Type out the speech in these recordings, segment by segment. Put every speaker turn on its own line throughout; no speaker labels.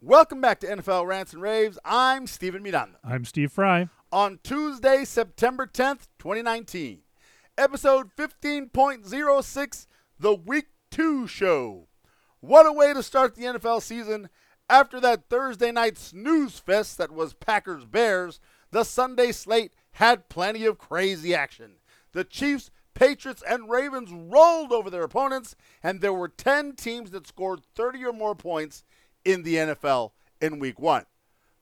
Welcome back to NFL Rants and Raves. I'm Steven Miranda.
I'm Steve Fry.
On Tuesday, September 10th, 2019, episode 15.06, the Week 2 show. What a way to start the NFL season. After that Thursday night snooze fest that was Packers Bears, the Sunday slate had plenty of crazy action. The Chiefs, Patriots, and Ravens rolled over their opponents, and there were 10 teams that scored 30 or more points in the NFL in week one.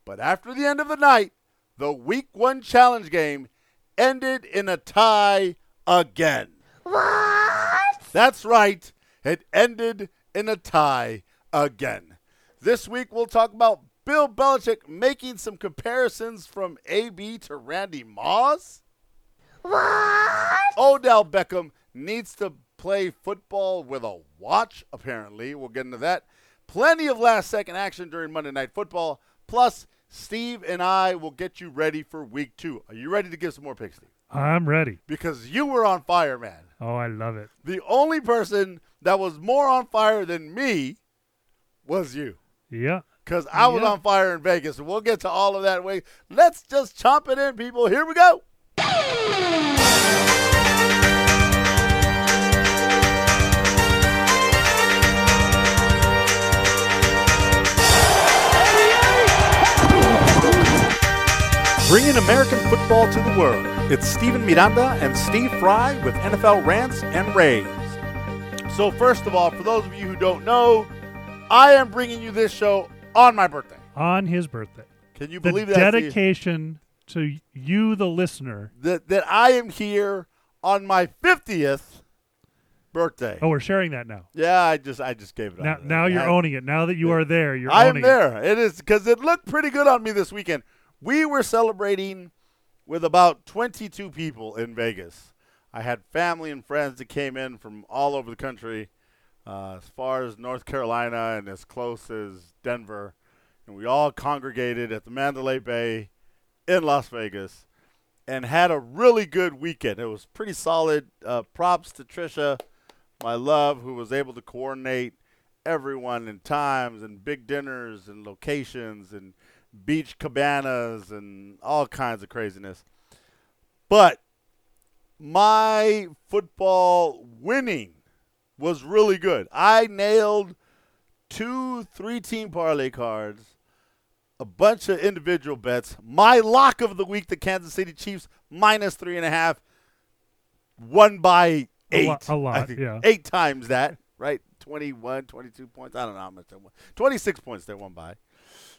But after the end of the night, the week one challenge game ended in a tie again.
What?
That's right. It ended in a tie again. This week we'll talk about Bill Belichick making some comparisons from AB to Randy Moss.
What?
Odell Beckham needs to play football with a watch, apparently. We'll get into that. Plenty of last second action during Monday Night Football. Plus, Steve and I will get you ready for week two. Are you ready to give some more picks, Steve?
I'm ready.
Because you were on fire, man.
Oh, I love it.
The only person that was more on fire than me was you.
Yeah.
Because I was
Yeah.
on fire in Vegas. We'll get to all of that. Wait, let's just chomp it in, people. Here we go. Bringing American football to the world. It's Steven Miranda and Steve Fry with NFL Rants and Raves. So, first of all, for those of you who don't know, I am bringing you this show on my birthday.
On his birthday.
Can you
The
believe that? Steve?
dedication to you, the listener.
That that I am here on my fiftieth birthday.
Oh, we're sharing that now.
Yeah, I just I just gave it.
Now,
up.
now you're
I,
owning it. Now that you are there, you're
I am
owning
there. It is because it looked pretty good on me this weekend. We were celebrating with about 22 people in Vegas. I had family and friends that came in from all over the country, uh, as far as North Carolina and as close as Denver, and we all congregated at the Mandalay Bay in Las Vegas and had a really good weekend. It was pretty solid. Uh, props to Trisha, my love, who was able to coordinate everyone and times and big dinners and locations and beach cabanas and all kinds of craziness. But my football winning was really good. I nailed two three team parlay cards, a bunch of individual bets. My lock of the week, the Kansas City Chiefs, minus three and a half, won by
A
eight.
lot- a lot, yeah.
Eight times that, right? 21, 22 points. I don't know how much they won. 26 points they won by.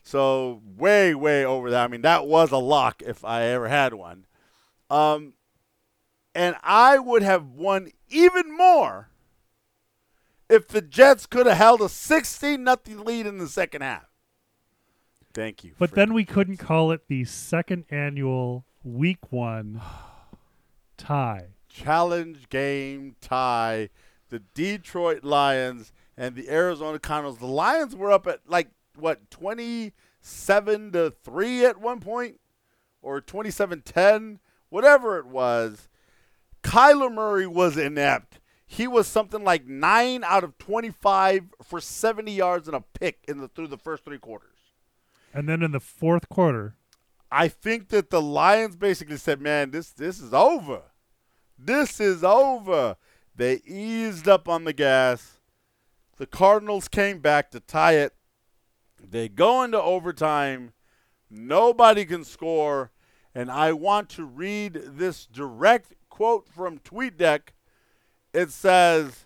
So way, way over that. I mean, that was a lock if I ever had one. Um, and I would have won even more if the Jets could have held a 16 nothing lead in the second half. Thank you.
But then we couldn't call it the second annual week one tie.
challenge game tie. The Detroit Lions and the Arizona Cardinals. The Lions were up at like what 27 to 3 at one point or 27-10, whatever it was. Kyler Murray was inept. He was something like 9 out of 25 for 70 yards and a pick in the through the first 3 quarters.
And then in the fourth quarter,
I think that the Lions basically said, "Man, this this is over. This is over." They eased up on the gas. The Cardinals came back to tie it. They go into overtime. Nobody can score, and I want to read this direct quote from TweetDeck. It says,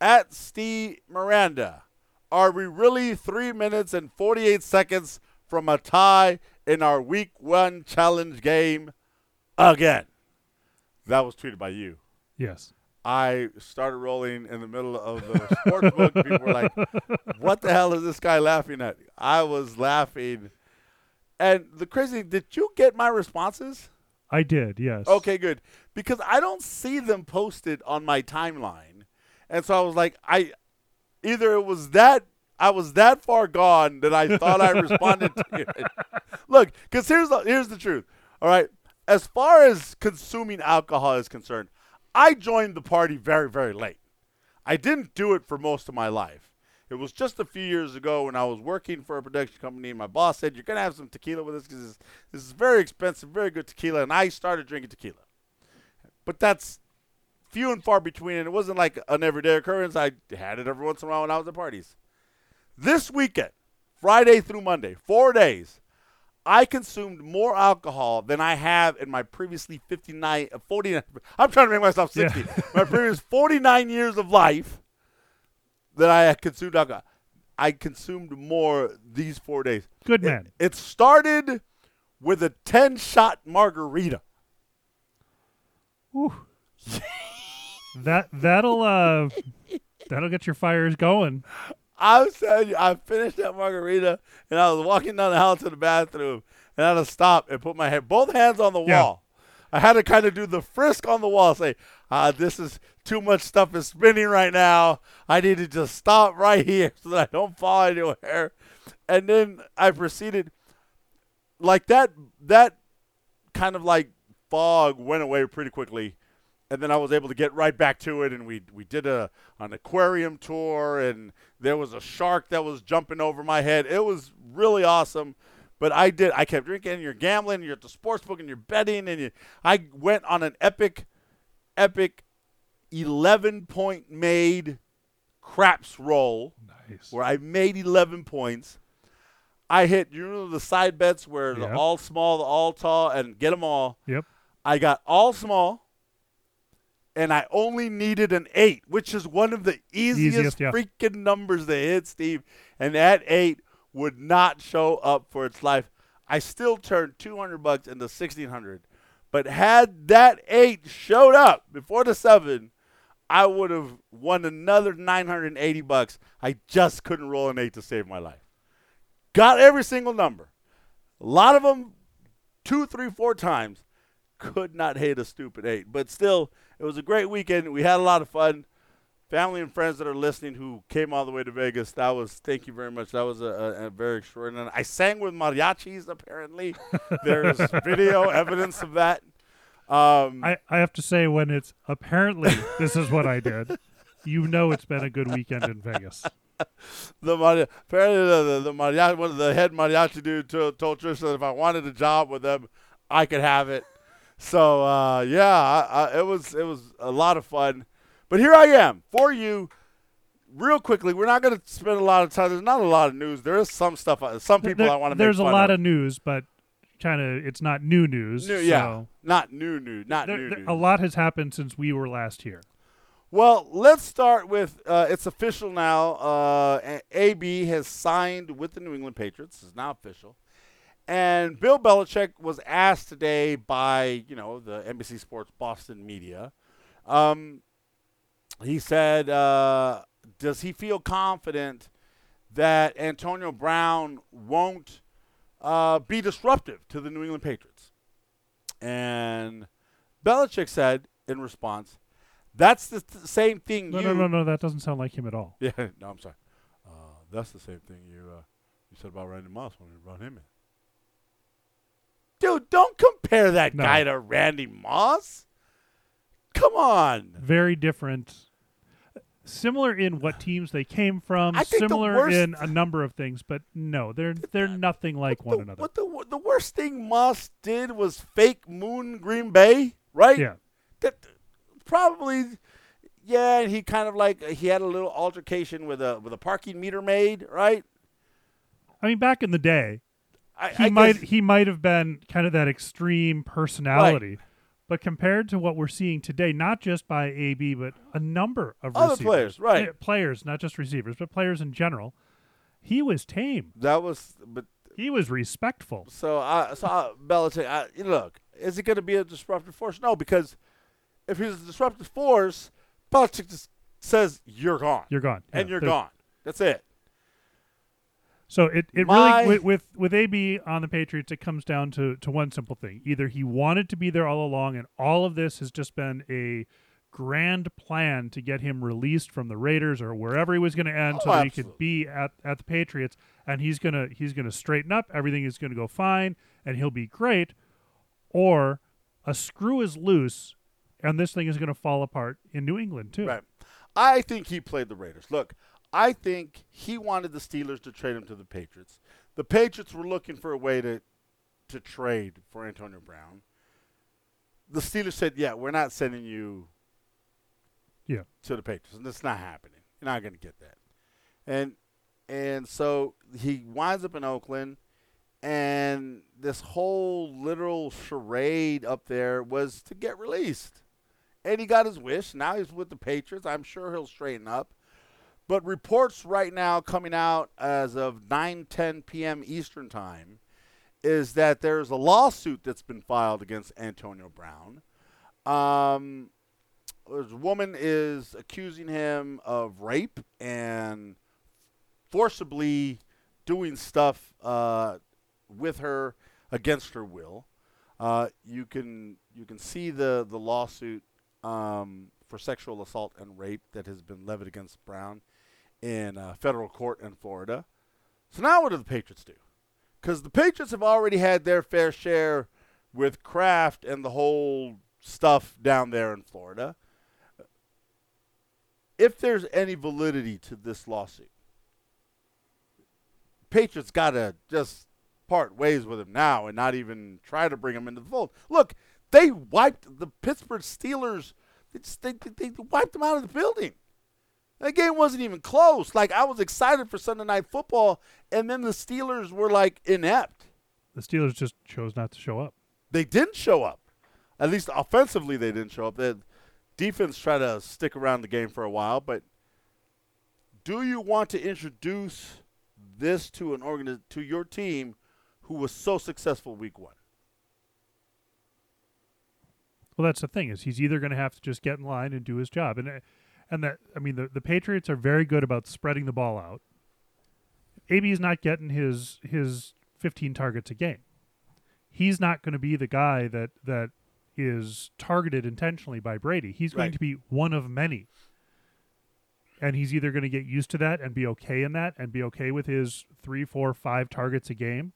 "At Steve Miranda, are we really three minutes and 48 seconds from a tie in our week one challenge game again? That was tweeted by you.
yes.
I started rolling in the middle of the sports book. People were like, what the hell is this guy laughing at? I was laughing. And the crazy. Did you get my responses?
I did, yes.
Okay, good. Because I don't see them posted on my timeline. And so I was like, I either it was that I was that far gone that I thought I responded to it. Look, because here's the, here's the truth. All right, as far as consuming alcohol is concerned, I joined the party very very late. I didn't do it for most of my life. It was just a few years ago when I was working for a production company, and my boss said, "You're gonna have some tequila with us because this, this is very expensive, very good tequila." And I started drinking tequila, but that's few and far between, and it wasn't like an everyday occurrence. I had it every once in a while when I was at parties. This weekend, Friday through Monday, four days, I consumed more alcohol than I have in my previously 59, uh, 49. I'm trying to make myself
Yeah.
60. my previous 49 years of life that I had consumed alcohol. I consumed more these four days.
Good man.
It, started with a 10 shot margarita.
Whew. that that'll uh that'll get your fires going.
I was telling you, I finished that margarita and I was walking down the hall to the bathroom and I had to stop and put my head, both hands on the
Yeah.
wall. I had to kind of do the frisk on the wall, say, ah, this is too much stuff is spinning right now. I need to just stop right here so that I don't fall anywhere. And then I proceeded, like that, that kind of like fog went away pretty quickly and then I was able to get right back to it, and we we did a an aquarium tour, and there was a shark that was jumping over my head. It was really awesome, but I did I kept drinking. And you're gambling, you're at the sports book, and you're betting, and you, I went on an epic, epic, eleven point made craps roll
Nice.
where I made 11 points. I hit you know the side bets where the all small, the all tall, and get them all.
Yep.
I got all small, and I only needed an eight, which is one of the easiest,
Easiest, yeah.
freaking numbers to hit, Steve. And that eight would not show up for its life. I still turned 200 bucks into 1600. But had that eight showed up before the seven, I would have won another 980 bucks. I just couldn't roll an eight to save my life. Got every single number. A lot of them two, three, four times. Could not hit a stupid eight. But still, it was a great weekend. We had a lot of fun. Family and friends that are listening who came all the way to Vegas, that was, thank you very much. That was a, a, a very extraordinary. I sang with mariachis, apparently. There's video evidence of that. Um,
I, I have to say when it's apparently this is what I did, you know it's been a good weekend in Vegas.
the mari- apparently the, the, the mariachi, one of the head mariachi dude told, told Trish that if I wanted a job with them, I could have it. So uh, yeah, I, I, it was it was a lot of fun. But here I am for you, real quickly. We're not going to spend a lot of time. There's not a lot of news. There is some stuff. uh, Some people
There-
I want to.
there's a lot
of.
of news, but kind of it's not new news.
new, yeah, not new news, not
there-
new
there-
news.
a lot has happened since we were last here.
Well, let's start with uh, it's official now. Uh, AB has signed with the New England Patriots. It's now official. And Bill Belichick was asked today by you know the NBC Sports Boston media. Um, he said, uh, "Does he feel confident that Antonio Brown won't uh, be disruptive to the New England Patriots?" And Belichick said in response, "That's the th- same thing
No,
you."
no, no, no. That doesn't sound like him at all.
Yeah, no, I'm sorry. Uh, that's the same thing you uh, you said about Randy Moss when you brought him in. Dude, don't compare that
No.
guy to Randy Moss. Come on.
Very different. Similar in what teams they came from.
I think the
Similar
worst-
in a number of things, but no, they're they're nothing like one
the,
another.
What the the worst thing Moss did was fake moon Green Bay, right?
Yeah.
That probably yeah, and he kind of like he had a little altercation with a with a parking meter maid, right?
I mean, back in the day,
I,
he
I
might
guess-
he might have been kind of that extreme personality, but compared to what we're seeing today, not just by AB but a number of
Other
receivers,
players, right.
Players, not just receivers, but players in general, he was tame.
that was but
He was respectful.
So, I so I, Belichick, I, look, is it going to be a disruptive force? No, because if he's a disruptive force, Belichick just says you're gone,
You're gone,
and
Yeah,
you're
there's-
gone. That's it.
So it, it
My-
really with, with AB on the Patriots, it comes down to to one simple thing: either he wanted to be there all along, and all of this has just been a grand plan to get him released from the Raiders or wherever he was going to end, so
Oh,
that he could
oh,
be at at the Patriots, and he's gonna he's gonna straighten up, everything is gonna go fine, and he'll be great, or a screw is loose, and this thing is gonna fall apart in New England too.
Right. I think he played the Raiders. Look, I think he wanted the Steelers to trade him to the Patriots. The Patriots were looking for a way to to trade for Antonio Brown. The Steelers said, "Yeah, we're not sending you
Yeah.
to the Patriots, and that's not happening. You're not going to get that." And and so he winds up in Oakland, and this whole literal charade up there was to get released. And he got his wish. Now he's with the Patriots. I'm sure he'll straighten up. But reports right now coming out as of 9 10 p.m. Eastern Time is that there's a lawsuit that's been filed against Antonio Brown. Um, a woman is accusing him of rape and forcibly doing stuff uh, with her against her will. Uh, you can you can see the the lawsuit um, for sexual assault and rape that has been levied against Brown in uh, federal court in Florida. So now what do the Patriots do? Because the Patriots have already had their fair share with Kraft and the whole stuff down there in Florida. If there's any validity to this lawsuit, Patriots got to just part ways with him now and not even try to bring him into the fold. Look, they wiped the Pittsburgh Steelers. They, just, they, they, they wiped them out of the building. That game wasn't even close. Like I was excited for Sunday night football, and then the Steelers were like inept.
The Steelers just chose not to show up.
They didn't show up. At least offensively, they didn't show up. The defense tried to stick around the game for a while, but do you want to introduce this to an organ to your team who was so successful week one?
Well, that's the thing is he's either going to have to just get in line and do his job, and uh, and that I mean the the Patriots are very good about spreading the ball out. AB is not getting his his 15 targets a game. He's not going to be the guy that that is targeted intentionally by Brady. He's going to be one of many. And he's either going to get used to that and be okay in that and be okay with his three, four, five targets a game,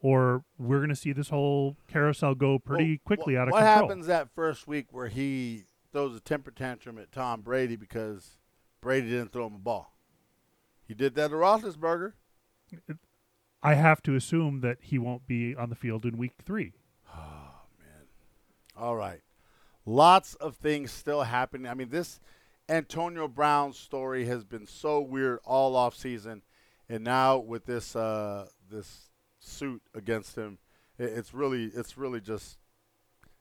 or we're going to see this whole carousel go pretty
Well,
quickly out of
what
control.
happens that first week where he throws a temper tantrum at Tom Brady because Brady didn't throw him a ball? He did that to Roethlisberger.
I have to assume that he won't be on the field in week three. Oh, man.
All right. Lots of things still happening. I mean, this Antonio Brown story has been so weird all off season, and now with this uh, this suit against him, it, it's really it's really just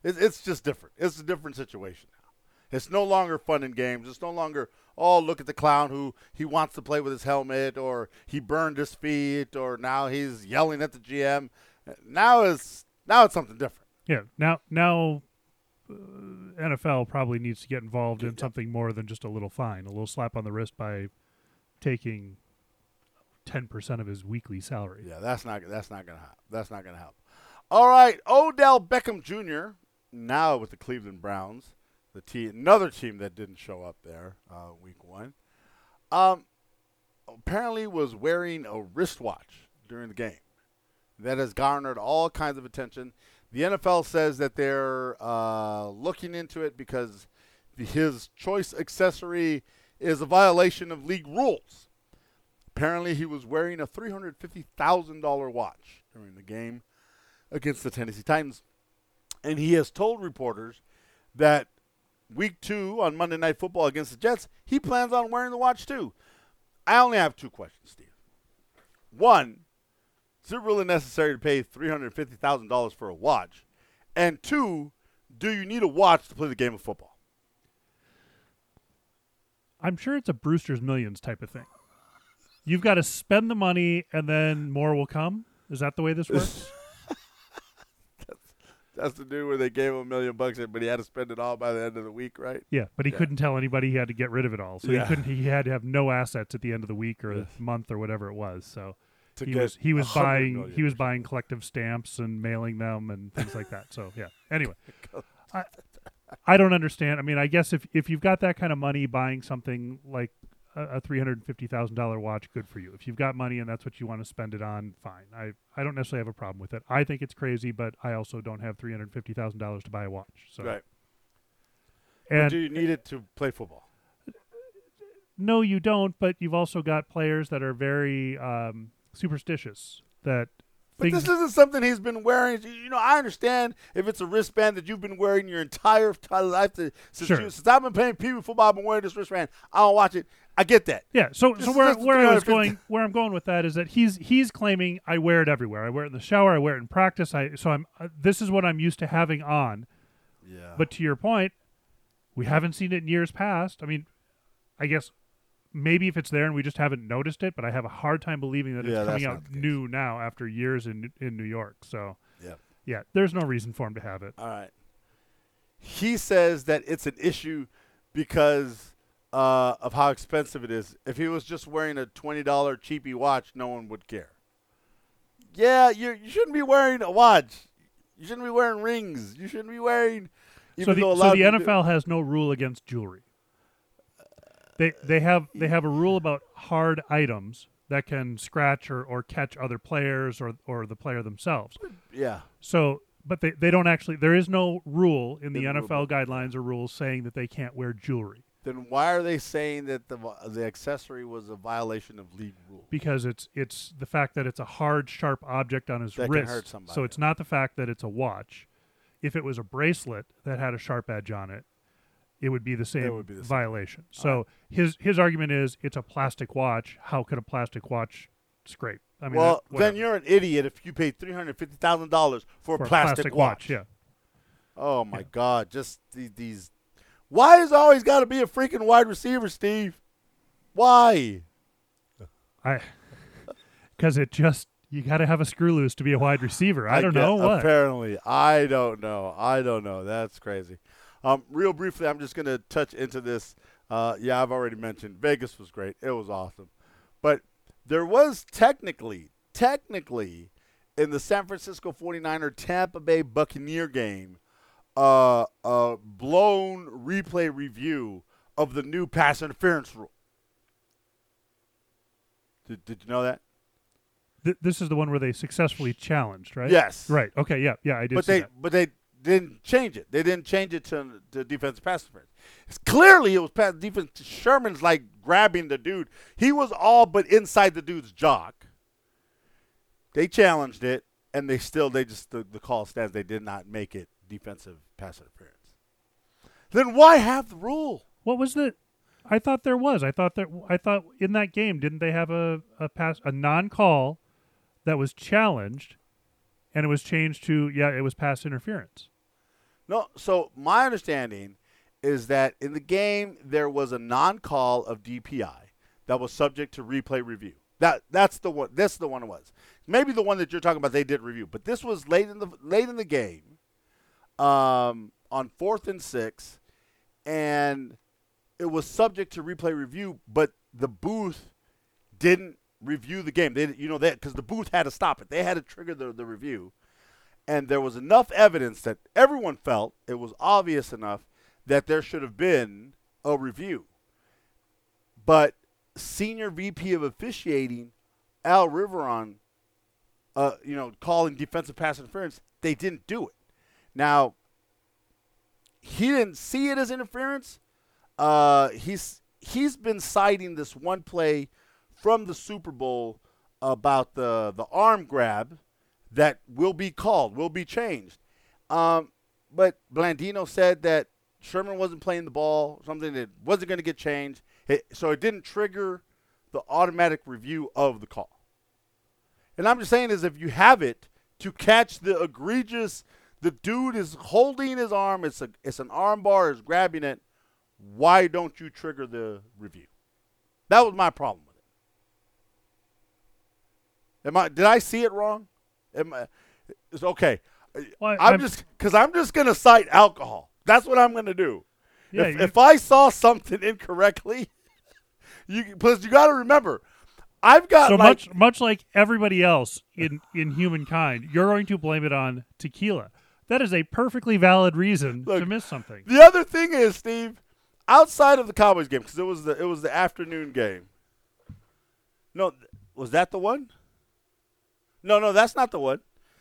it, it's just different. It's a different situation. It's no longer fun and games. It's no longer oh look at the clown who he wants to play with his helmet, or he burned his feet, or now he's yelling at the GM. Now it's now it's something different.
Yeah. Now, now, uh, NFL probably needs to get involved in something more than just a little fine, a little slap on the wrist by taking ten percent of his weekly salary.
Yeah, that's not that's not gonna help. That's not gonna help. All right, Odell Beckham Jr. now with the Cleveland Browns, the team, another team that didn't show up there uh, week one. Um, apparently was wearing a wristwatch during the game. That has garnered all kinds of attention. The NFL says that they're uh, looking into it because the, his choice accessory is a violation of league rules. Apparently, he was wearing a $350,000 watch during the game against the Tennessee Titans. And he has told reporters that week two on Monday Night Football against the Jets, he plans on wearing the watch too. I only have two questions, Steve. One, is it really necessary to pay $350,000 for a watch? And two, do you need a watch to play the game of football?
I'm sure it's a Brewster's Millions type of thing. You've got to spend the money, and then more will come. Is that the way this works?
That's the dude where they gave him a million bucks, but he had to spend it all by the end of the week, right?
yeah, but he
Yeah.
couldn't tell anybody he had to get rid of it all. So
Yeah.
he couldn't. He had to have no assets at the end of the week or
Yes.
the month or whatever it was. So
To
he was he was buying
million
he was buying collective stamps and mailing them and things like that. So yeah. Anyway, I I don't understand. I mean, I guess if if you've got that kind of money, buying something like a, three hundred and fifty thousand dollar watch, good for you. If you've got money and that's what you want to spend it on, fine. I I don't necessarily have a problem with it. I think it's crazy, but I also don't have three hundred fifty thousand dollars to buy a watch. So
Right. But
and
do you need it to play football?
no, you don't. But you've also got players that are very um, superstitious. That
But this isn't something he's been wearing. You know, I understand if it's a wristband that you've been wearing your entire life. To, since,
Sure.
you, since I've been playing Pee Wee football, I've been wearing this wristband. I don't watch it. I get that.
yeah. So
This
so where where I was going, where I'm going with that is that he's he's claiming I wear it everywhere. I wear it in the shower. I wear it in practice. I so I'm uh, this is what I'm used to having on.
Yeah.
But to your point, we haven't seen it in years past. I mean, I guess maybe if it's there and we just haven't noticed it, but I have a hard time believing that
Yeah,
it's coming out new now after years in in New York. So
yeah.
yeah, there's no reason for him to have it.
All right. He says that it's an issue because uh, of how expensive it is. If he was just wearing a twenty dollar cheapy watch, no one would care. Yeah, you you shouldn't be wearing a watch. You shouldn't be wearing rings. You shouldn't be wearing.
So the, so the NFL has no rule against jewelry. They they have they have a rule about hard items that can scratch or, or catch other players or or the player themselves.
Yeah.
So, but they, they don't actually. There is no rule in the
In the
NFL guidelines or rules saying that they can't wear jewelry
Then why are they saying that the the accessory was a violation of league rules?
because it's it's the fact that it's a hard, sharp object on his
That can
wrist.
hurt somebody.
So it's not the fact that it's a watch. If it was a bracelet that had a sharp edge on it, it would be the same
be the same.
violation. So his his argument is it's a plastic watch. How could a plastic watch scrape? I mean,
well,
that-
then you're an idiot if you pay three hundred fifty thousand dollars for,
For
a plastic, watch.
Yeah.
Oh my
Yeah.
God! Just the, these. Why is always got to be a freaking wide receiver, Steve? Why?
I because it just you got to have a screw loose to be a wide receiver. I, don't know what.
Apparently, I don't know. I don't know. That's crazy. Um, real briefly, I'm just gonna touch into this. Uh, yeah, I've already mentioned Vegas was great. It was awesome, but there was technically, technically, in the San Francisco 49er Tampa Bay Buccaneer game, uh, a blown replay review of the new pass interference rule. Did, did you know that?
Th- this is the one where they successfully challenged, right?
Yes.
Right. Okay. Yeah. Yeah. I did.
but
see
they
that.
but they didn't change it. They didn't change it to the defensive pass interference. It's clearly it was pass defense. Sherman's like grabbing the dude. He was all but inside the dude's jock. They challenged it, and they still they just the, the call stands. They did not make it defensive pass interference. Then why have the rule?
What was the? I thought there was. I thought that. I thought in that game, didn't they have a a pass a non-call that was challenged, and it was changed to yeah, it was pass interference.
No, so my understanding is that in the game there was a non-call of DPI that was subject to replay review. That that's the one. This That's the one it was. Maybe the one that you're talking about they did review, but this was late in the late in the game, um, on fourth and six, and it was subject to replay review. But the booth didn't review the game. They you know that because the booth had to stop it. They had to trigger the the review and there was enough evidence that everyone felt it was obvious enough that there should have been a review. But senior VP of officiating, Al Riveron, uh, you know, calling defensive pass interference, they didn't do it. Now, he didn't see it as interference. Uh, he's he's been citing this one play from the Super Bowl about the the arm grab that will be called, will be changed. Um, but Blandino said that Sherman wasn't playing the ball, something that wasn't going to get changed, it, so it didn't trigger the automatic review of the call. And I'm just saying is if you have it to catch the egregious, the dude is holding his arm, it's a it's an arm bar, is grabbing it. Why don't you trigger the review? That was my problem with it. Am I? Did I see it wrong? Am I, it's okay.
Well,
I'm,
I'm-
just because I'm just gonna cite alcohol. That's what I'm gonna do.
Yeah,
if, if I saw something incorrectly, you plus you got to remember, I've got
So
like
much much like everybody else in in humankind, you're going to blame it on tequila. That is a perfectly valid reason
Look,
to miss something.
The other thing is, Steve, outside of the Cowboys game, because it was the it was the afternoon game. No, was that the one? No, no, that's not the one.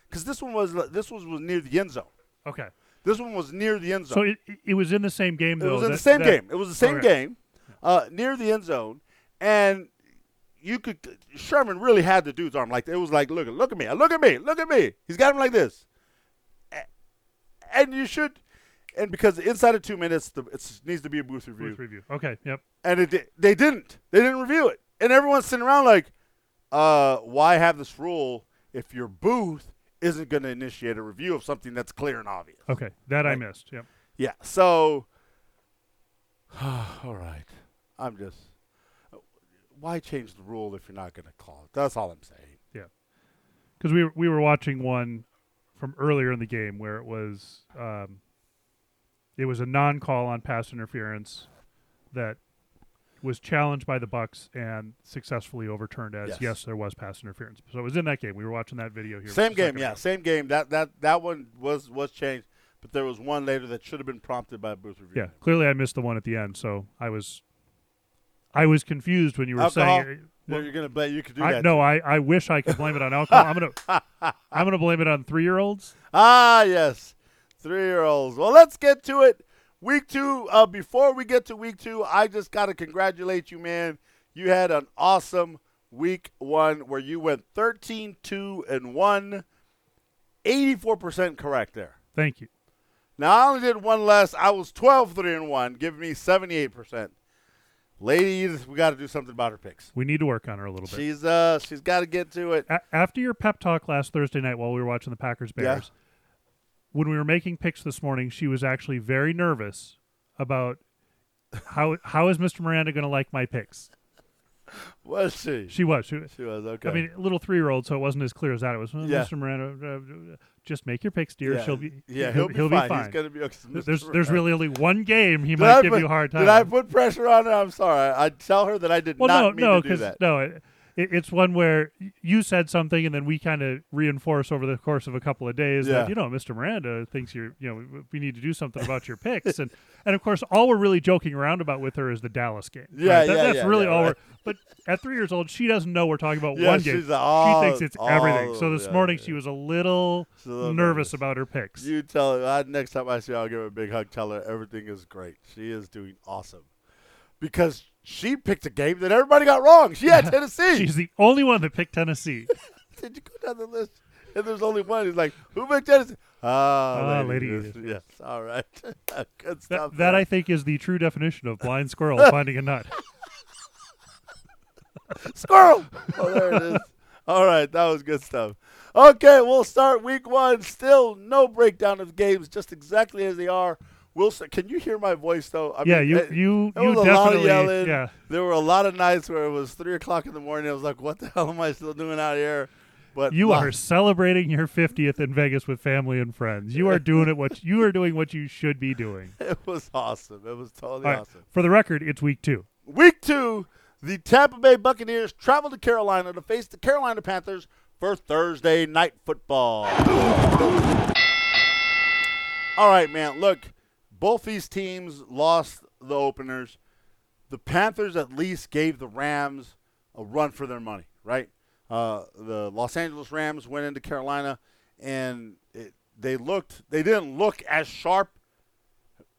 Because this one was this was was near the end zone.
Okay.
This one was near the end zone.
So it it was in the same game
it was in
that-
the same
that-
game. It was the same
Okay.
game. uh, near the end zone, and you could Sherman really had the dude's arm like it was like look look at me look at me look at me he's got him like this, and you should, and because inside of two minutes the, it needs to be a booth review,
Booth review. Okay. Yep.
and it they didn't they didn't review it, and everyone's sitting around like, uh, why have this rule if your booth isn't going to initiate a review of something that's clear and obvious?
Okay. That I missed. Yep.
Yeah. So, all right. I'm just. Why change the rule if you're not going to call it? That's all I'm saying. Yeah.
Because we were, we were watching one from earlier in the game where it was um, it was a non-call on pass interference that was challenged by the Bucks and successfully overturned as
Yes.
yes, there was pass interference. So it was in that game. We were watching that video here.
Same game, yeah,
ago.
same game. That that that one was was changed, but there was one later that should have been prompted by a booth review.
Yeah, clearly I missed the one at the end, so I was I was confused when you were
Alcohol?
saying.
Well, you're gonna bet you could do
I,
that.
no, I, I wish I could blame it on alcohol. I'm gonna I'm gonna blame it on three year olds.
Ah, yes, three-year-olds. Well, let's get to it. Week two. Uh, before we get to week two, I just gotta congratulate you, man. You had an awesome week one where you went 13, 2, and one. 84% correct there.
Thank you.
Now I only did one less. I was 12, 3, and one, giving me 78%. Ladies, we got to do something about her picks.
We need to work on her a little bit.
She's uh, she's got to get to it.
A- after your pep talk last Thursday night while we were watching the Packers
Yeah.
When we were making picks this morning, she was actually very nervous about how how is Mr. Miranda going to like my picks.
Was she?
She was. She,
She was okay.
I mean, a little three year old, so it wasn't as clear as that. It was "Well,
Yeah.
Mr. Miranda. Uh, just make your picks, dear.
yeah,
She'll be.
yeah, he'll, be, fine. He's gonna be okay.
There's there's really only one game he
Did
might
I
give
put-
you a hard time.
Did I put pressure on her? I'm sorry. I tell her that I did
well,
not
no,
mean
no,
to do that.
no, it, it's one where you said something, and then we kind of reinforce over the course of a couple of days
Yeah.
that you know Mr. Miranda thinks you're, you know, we- need to do something about your picks, and and of course all we're really joking around about with her is the Dallas game.
Yeah,
right? That-
yeah,
that's
yeah,
really
yeah,
all.
right.
we're But at three years old, she doesn't know we're talking about one game.
she's all-
she thinks it's
all-
everything. So this morning she was a little,
a little
nervous
nervous.
about her picks.
You tell her. I, next time I see her, I'll give her a big hug. Tell her everything is great. She is doing awesome. Because she picked a game that everybody got wrong. She had Tennessee.
She's the only one that picked Tennessee.
Did you go down the list? And there's only one. He's like, who picked Tennessee? Ah,
Ah,
Lady
Lady
Yes. All right. Good stuff.
that
there.
I think is the true definition of blind squirrel finding a nut.
Squirrel. Oh, there it is. All right, that was good stuff. Okay, we'll start week one. Still no breakdown of games, just exactly as they are. We'll. Can you hear my voice though? I
yeah,
mean,
you
it-
you
there
you
was a lot of
definitely
yelling.
yeah.
There were a lot of nights where it was three o'clock in the morning. I was like, "What the hell am I still doing out here?" But
You are celebrating your 50th in Vegas with family and friends. You are doing it what you are doing what you should be doing.
It was awesome. It was totally
All right,
awesome.
For the record, it's week 2.
Week two, the Tampa Bay Buccaneers travel to Carolina to face the Carolina Panthers for Thursday night football. All right, man. Look, both these teams lost the openers. The Panthers at least gave the Rams a run for their money, right? Uh, the Los Angeles Rams went into Carolina, and it, they looked. They didn't look as sharp.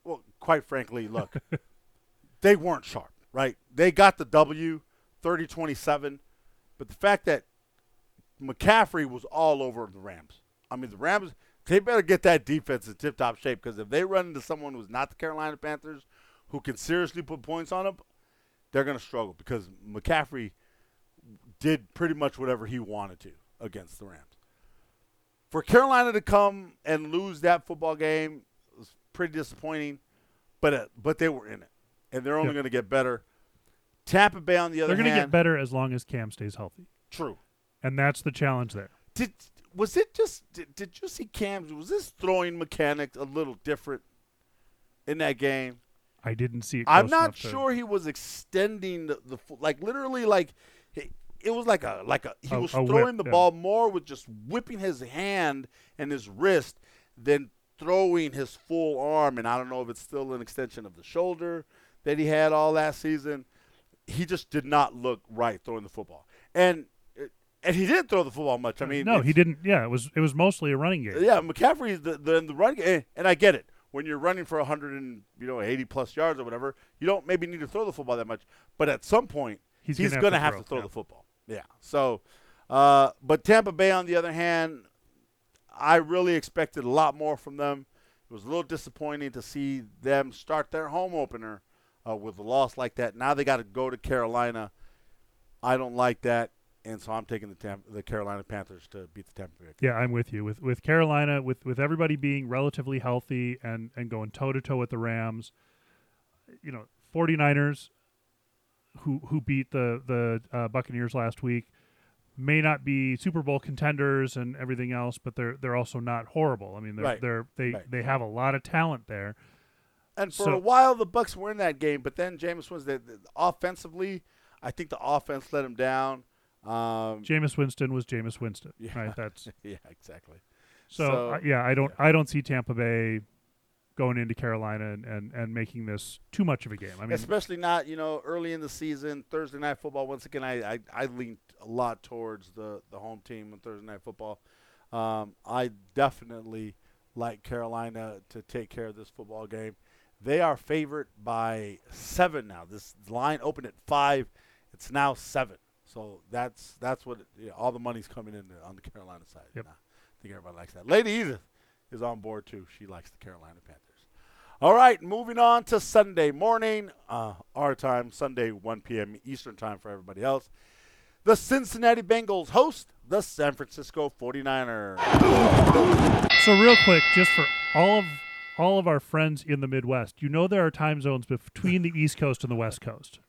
Well, quite frankly, look, they weren't sharp, right? They got the W, 30-27, but the fact that McCaffrey was all over the Rams. I mean, the Rams, they better get that defense in tip-top shape because if they run into someone who's not the Carolina Panthers, who can seriously put points on them, they're going to struggle because McCaffrey did pretty much whatever he wanted to against the Rams. For Carolina to come and lose that football game was pretty disappointing, but uh, but they were in it, and they're only
Yep.
going to get better. Tampa Bay, on the other
They're going to get better as long as Cam stays healthy.
true.
And that's the challenge there.
Did was it just did, did you see Cam's was this throwing mechanics a little different in that game?
I didn't see it.
I'm not
enough to-
sure he was extending the, the like literally like it was like a like a he
A-
was
a whip,
throwing the
yeah.
ball more with just whipping his hand and his wrist than throwing his full arm and I don't know if it's still an extension of the shoulder that he had all last season. He just did not look right throwing the football. And and he didn't throw the football much. I mean,
no, he didn't. Yeah, it was it was mostly a running game.
yeah, McCaffrey the the, the run game, and I get it. when you're running for 100 and you know 80 plus yards or whatever, you don't maybe need to throw the football that much. But at some point,
He's
he's,
gonna have
going to have
throw,
to throw
yeah.
the football. Yeah. So, uh, but Tampa Bay, on the other hand, I really expected a lot more from them. It was a little disappointing to see them start their home opener uh, with a loss like that. Now they got to go to Carolina. I don't like that, and so I'm taking the Tampa, the Carolina Panthers to beat the Tampa Bay.
Yeah, I'm with you. With with Carolina, with with everybody being relatively healthy and and going toe to toe with the Rams, you know, 49ers who who beat the the uh, Buccaneers last week may not be Super Bowl contenders and everything else, but they're they're also not horrible. I mean, they're,
Right.
they're they
Right.
they have a lot of talent there.
And for
So-
a while, the Bucks were in that game, but then Jameis was the offensively. I think the offense let him down. Um,
Jameis Winston was Jameis Winston,
Yeah.
right? That's
yeah, exactly.
so,
So-
uh, yeah. I don't I don't see Tampa Bay going into Carolina and, and, and making this too much of a game. I mean,
Especially not, you know, early in the season, Thursday night football. Once again, I, I, I leaned a lot towards the, the home team on Thursday night football. Um, I definitely like Carolina to take care of this football game. They are favored by seven now. This line opened at five. It's now seven. So that's that's what yeah, all the money's coming in on the Carolina side.
Yep.
I think everybody likes that. Lady Edith is on board too. She likes the Carolina Panthers. All right, moving on to Sunday morning, uh, our time, Sunday 1 p.m. Eastern time for everybody else. The Cincinnati Bengals host the San Francisco 49ers.
So real quick, just for all of all of our friends in the Midwest, you know there are time zones between the East Coast and the West Coast.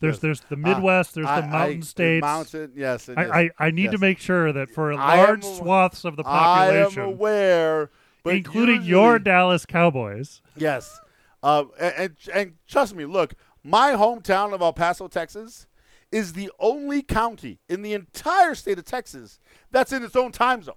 There's
Yes.
there's the Midwest, there's
I-
the mountain
I-
states.
Mountain, yes.
I, I, I need to make sure that for
am
large
aw-
swaths of the population,
I am aware,
including your Dallas Cowboys,
Yes. Uh, and, and, and trust me, look, my hometown of El Paso, Texas, is the only county in the entire state of Texas that's in its own time zone.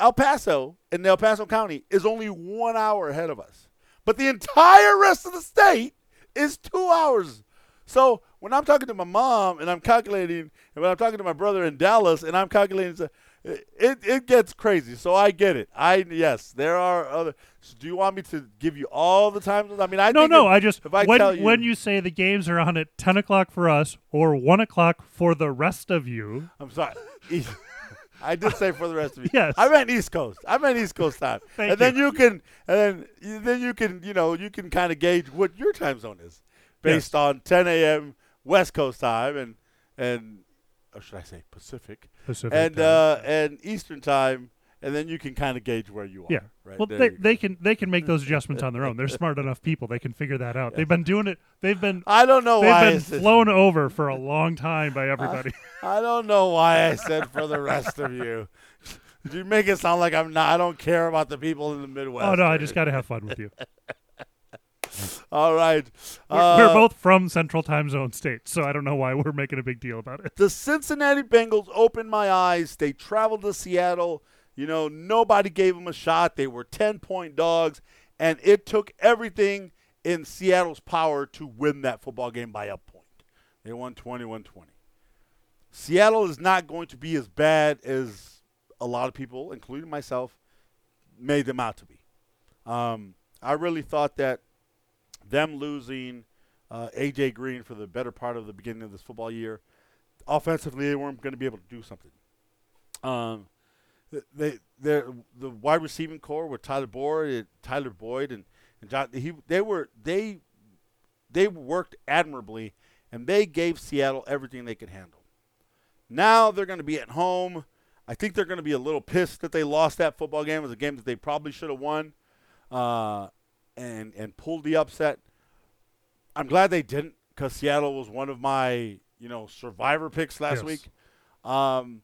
El Paso in El Paso County is only one hour ahead of us. But the entire rest of the state is two hours. So when I'm talking to my mom and I'm calculating, and when I'm talking to my brother in Dallas and I'm calculating, it it gets crazy. So I get it. I yes, there are other. So do you want me to give you all the times? I mean, I
no, no.
if-
I just
if I
when
tell you,
when you say the games are on at ten o'clock for us or one o'clock for the rest of you,
I'm sorry. I did say for the rest of you.
Yes.
I meant East Coast. I meant East Coast time.
Thank
and then you can, and then then you can, you know, you can kind of gauge what your time zone is based on 10 a.m. West Coast time and and or should I say Pacific
Pacific
and uh, and Eastern time, and then you can kind of gauge where you are.
Yeah.
Right.
well,
There
they, they can they can make those adjustments on their own. They're smart enough people. They can figure that out. They've been doing it. They've been
I don't know
they've
why I
been flown over for a long time by everybody.
I don't know why I said for the rest of you. You make it sound like I'm not. I don't care about the people in the Midwest.
oh no, I just got to have fun with you.
All right.
We're,
Uh,
we're both from Central Time Zone states, so I don't know why we're making a big deal about it.
the Cincinnati Bengals opened my eyes. They traveled to Seattle. You know, nobody gave them a shot. They were 10 point dogs, and it took everything in Seattle's power to win that football game by a point. They won 21 20. Seattle is not going to be as bad as a lot of people, including myself, made them out to be. Um, I really thought that them losing uh, AJ Green for the better part of the beginning of this football year, offensively they weren't going to be able to do something. Um, they the wide receiving corps with Tyler Boyd, Tyler Boyd, and and John, he they were they they worked admirably, and they gave Seattle everything they could handle. Now they're going to be at home. I think they're going to be a little pissed that they lost that football game. It was a game that they probably should have won, uh, and and pulled the upset. I'm glad they didn't because Seattle was one of my you know survivor picks last
Yes.
week. Um,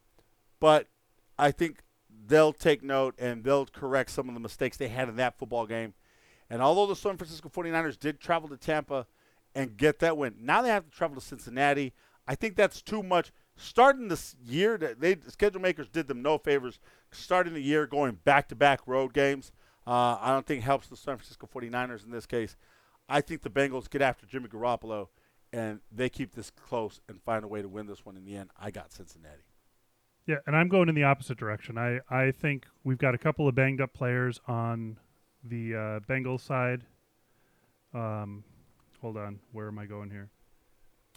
but I think they'll take note and they'll correct some of the mistakes they had in that football game. And although the San Francisco 49ers did travel to Tampa and get that win, now they have to travel to Cincinnati. I think that's too much. Starting this year, that they the schedule makers did them no favors. Starting the year going back to back road games, uh, I don't think helps the San Francisco 49ers in this case. I think the Bengals get after Jimmy Garoppolo and they keep this close and find a way to win this one in the end. I got Cincinnati.
Yeah, and I'm going in the opposite direction. I, I think we've got a couple of banged up players on the uh, Bengals side. Um, hold on, where am I going here?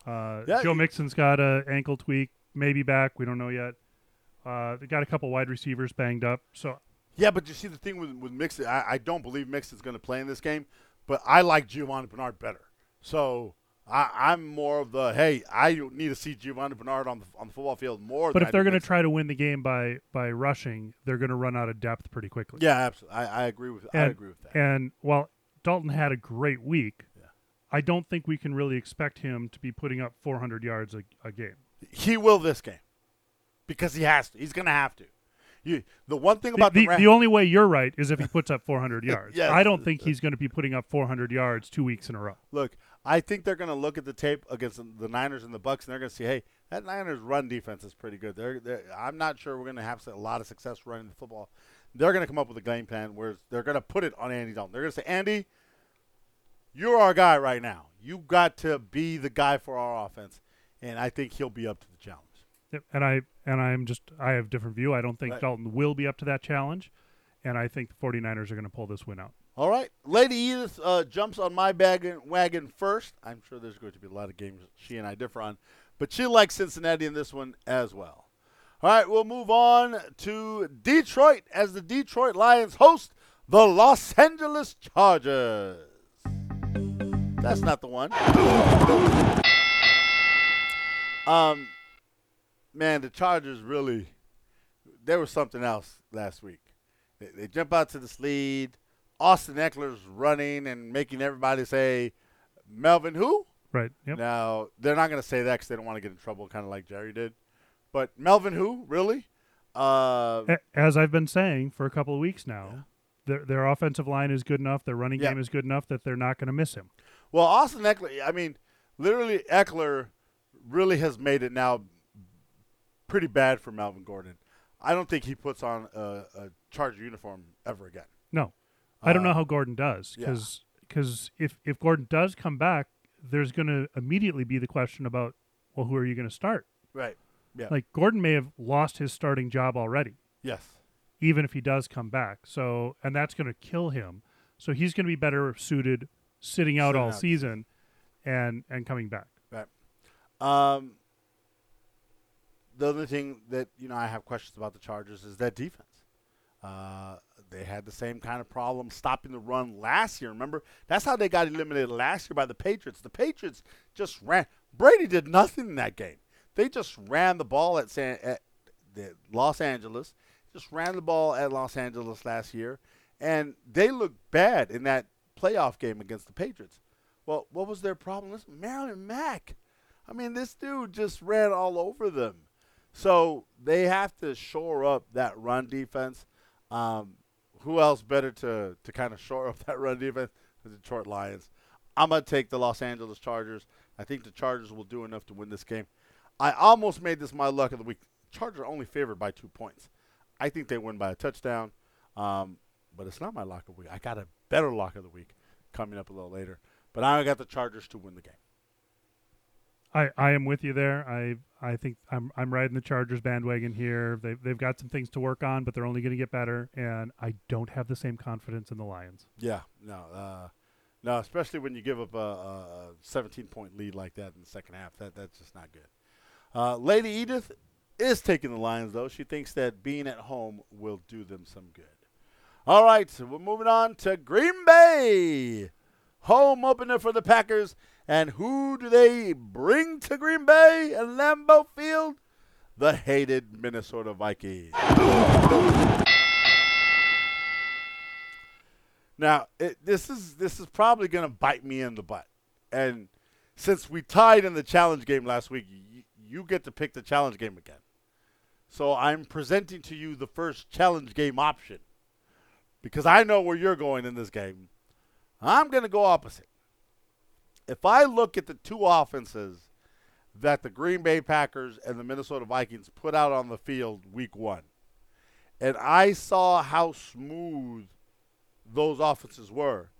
Uh,
Yeah,
Joe
you-
Mixon's got a ankle tweak, maybe back. We don't know yet. Uh, they got a couple wide receivers banged up. So
Yeah, but you see the thing with with Mixon, I, I don't believe Mix Mixon's going to play in this game, but I like Giovanni Bernard better. So I, I'm more of the hey, I need to see Giovanni Bernard on the on the football field more.
But if they're going to try to win the game by by rushing, they're going to run out of depth pretty quickly.
yeah, absolutely, I, I agree with I agree with that.
And while Dalton had a great week,
Yeah.
I don't think we can really expect him to be putting up 400 yards a, a game.
he will this game because he has to. He's going to have to. You, the one thing about the,
the,
Ram-
the only way you're right is if he puts up 400 yards.
Yes.
I don't think he's going to be putting up 400 yards two weeks in a row.
Look, I think they're going to look at the tape against the- Niners and the Bucks, and they're going to see, hey, that Niners run defense is pretty good. They're, they're, I'm not sure we're going to have a lot of success running the football. They're going to come up with a game plan where they're going to put it on Andy Dalton. They're going to say, Andy, you're our guy right now. You got to be the guy for our offense, and I think he'll be up to the challenge.
Yep. And I and I'm just I have a different view. I don't think
Right.
Dalton will be up to that challenge, and I think the 49ers are going to pull this win out.
All right, Lady Edith uh, jumps on my wagon, wagon first. I'm sure there's going to be a lot of games she and I differ on, but she likes Cincinnati in this one as well. All right, we'll move on to Detroit as the Detroit Lions host the Los Angeles Chargers. That's not the one. Um, man, the Chargers really, there was something else last week. They, they jump out to this lead. Austin Ekeler's running and making everybody say, Melvin who?
Right. Yep.
Now, they're not going to say that because they don't want to get in trouble, kind of like Jerry did. But Melvin who? Really? Uh,
As I've been saying for a couple of weeks now, their their offensive line is good enough, their running
Yeah.
game is good enough that they're not going to miss him.
well, Austin Ekeler, I mean, literally, Ekeler really has made it now pretty bad for Melvin Gordon. I don't think he puts on a, a Charger uniform ever again.
No, I don't know
Uh,
how Gordon does
yeah.
because if if Gordon does come back, there's going to immediately be the question about well, who are you going to start?
Right. Yeah.
Like Gordon may have lost his starting job already,
yes.
even if he does come back. So and that's going to kill him. So he's going to be better suited sitting out
Sitting
all
out.
season and and coming back.
Right. Um, the other thing that you know I have questions about the Chargers is that defense. Uh, they had the same kind of problem stopping the run last year. Remember, that's how they got eliminated last year by the Patriots. The Patriots just ran. Brady did nothing in that game. They just ran the ball at San at the Los Angeles. Just ran the ball at Los Angeles last year, and they looked bad in that playoff game against the Patriots. Well, what was their problem? Listen, Marlon Mack. I mean, this dude just ran all over them. So they have to shore up that run defense. Um, who else better to, to kind of shore up that run defense? The Detroit Lions. I'm going to take the Los Angeles Chargers. I think the Chargers will do enough to win this game. I almost made this my luck of the week. Chargers only favored by two points. I think they win by a touchdown, um, but it's not my lock of the week. I got a better lock of the week coming up a little later. But I got the Chargers to win the game.
I, I am with you there. I I think I'm I'm riding the Chargers bandwagon here. They they've got some things to work on, but they're only going to get better. And I don't have the same confidence in the Lions.
Yeah, no, uh, no, especially when you give up a, a 17 point lead like that in the second half. That that's just not good. Uh, Lady Edith is taking the Lions though. She thinks that being at home will do them some good. All right, so we're moving on to Green Bay, home opener for the Packers. And who do they bring to Green Bay and Lambeau Field? The hated Minnesota Vikings. Now, it, this is this is probably going to bite me in the butt. And since we tied in the challenge game last week, y- you get to pick the challenge game again. So I'm presenting to you the first challenge game option because I know where you're going in this game. I'm going to go opposite. If I look at the two offenses that the Green Bay Packers and the Minnesota Vikings put out on the field week one, and I saw how smooth those offenses were,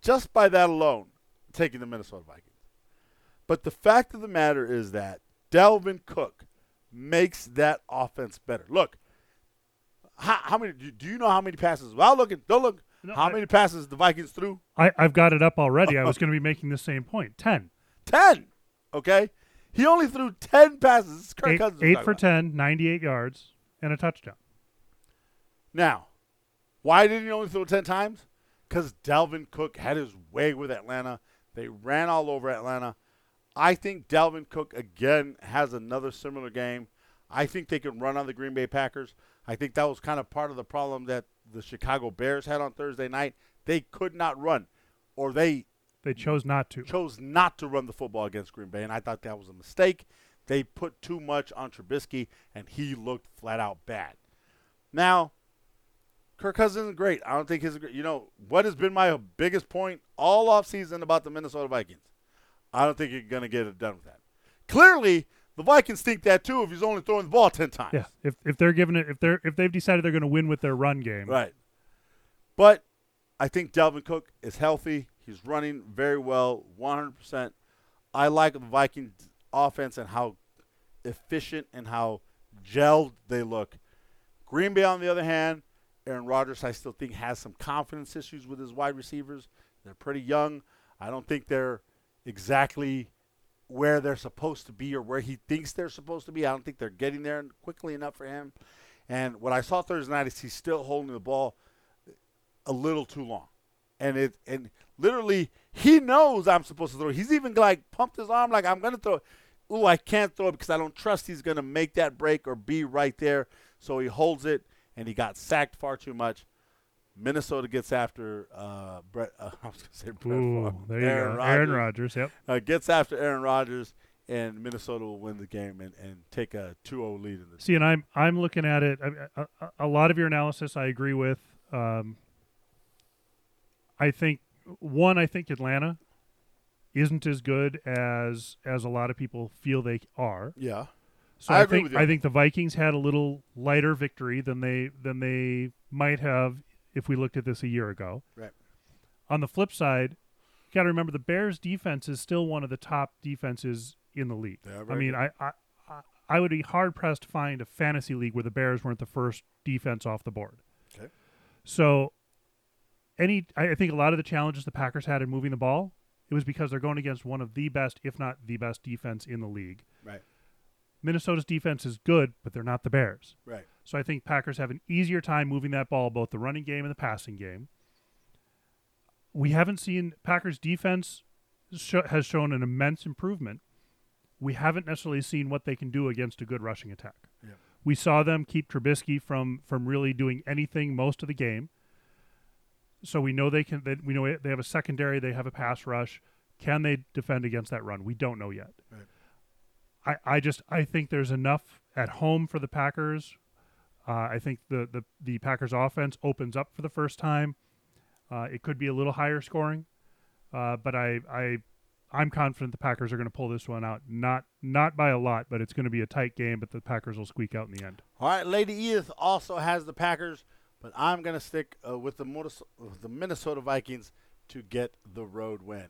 just by that alone, taking the Minnesota Vikings. But the fact of the matter is that Dalvin Cook makes that offense better. Look, how, how many? Do, you know how many passes? Without looking, don't look.
No,
How
I-
many passes the Vikings threw?
I, I've got it up already. I was going to be making the same point. Ten.
10. Okay? He only threw 10 passes. Kirk
Eight,
Cousins.
eight for
about.
10, 98 yards, and a touchdown.
Now, why didn't he only throw 10 times? Because Dalvin Cook had his way with Atlanta. They ran all over Atlanta. I think Dalvin Cook, again, has another similar game. I think they can run on the Green Bay Packers. I think that was kind of part of the problem that the Chicago Bears had on Thursday night. They could not run, or they
They chose not to.
chose not to run the football against Green Bay, and I thought that was a mistake. They put too much on Trubisky, and he looked flat out bad. Now, Kirk Cousins is great. I don't think great. You know what has been my biggest point all offseason about the Minnesota Vikings? I don't think you're going to get it done with that. Clearly, the Vikings think that too. If he's only throwing the ball ten times,
Yeah, if if they're giving it, if they're if they've decided they're going to win with their run game,
Right. But I think Dalvin Cook is healthy. He's running very well, 100%. I like the Vikings offense and how efficient and how gelled they look. Green Bay, on the other hand, Aaron Rodgers, I still think has some confidence issues with his wide receivers. They're pretty young. I don't think they're exactly where they're supposed to be or where he thinks they're supposed to be. I don't think they're getting there quickly enough for him. And what I saw Thursday night is he's still holding the ball a little too long. And it and literally he knows I'm supposed to throw. He's even like pumped his arm like I'm gonna throw. Ooh, I can't throw it because I don't trust he's gonna make that break or be right there. So he holds it and he got sacked far too much. Minnesota gets after uh, Brett. Uh, I was gonna say Brett
Ooh,
Favre.
there you
Aaron
go. Aaron
Rodgers
Rodgers. Yep.
uh, gets after Aaron Rodgers, and Minnesota will win the game and, and take a 2-0 lead in this.
See, and I'm I'm looking at it. I- A, a, lot of your analysis, I agree with. Um, I think one, I think Atlanta isn't as good as as a lot of people feel they are.
Yeah,
So
I
I,
agree
think
with you.
I think the Vikings had a little lighter victory than they than they might have if we looked at this a year ago.
Right.
On the flip side, you got to remember the Bears' defense is still one of the top defenses in the league.
They are
I mean. I, I I- would be hard pressed to find a fantasy league where the Bears weren't the first defense off the board.
Okay.
So, any I I think a lot of the challenges the Packers had in moving the ball, it was because they're going against one of the best, if not the best, defense in the league.
right,
Minnesota's defense is good, but they're not the Bears.
right.
So I think Packers have an easier time moving that ball, both the running game and the passing game. We haven't seen Packers defense sho- has shown an immense improvement. We haven't necessarily seen what they can do against a good rushing attack.
Yeah.
We saw them keep Trubisky from from really doing anything most of the game. So we know they can. That we know they have a secondary. They have a pass rush. Can they defend against that run? We don't know yet. I, I just I think there's enough at home for the Packers. Uh, I think the, the the Packers offense opens up for the first time. Uh, it could be a little higher scoring, uh, but I I I'm confident the Packers are going to pull this one out. Not not by a lot, but it's going to be a tight game. But the Packers will squeak out in the end.
All right, Lady Edith also has the Packers, but I'm going to stick uh, with the, with the Minnesota Vikings to get the road win.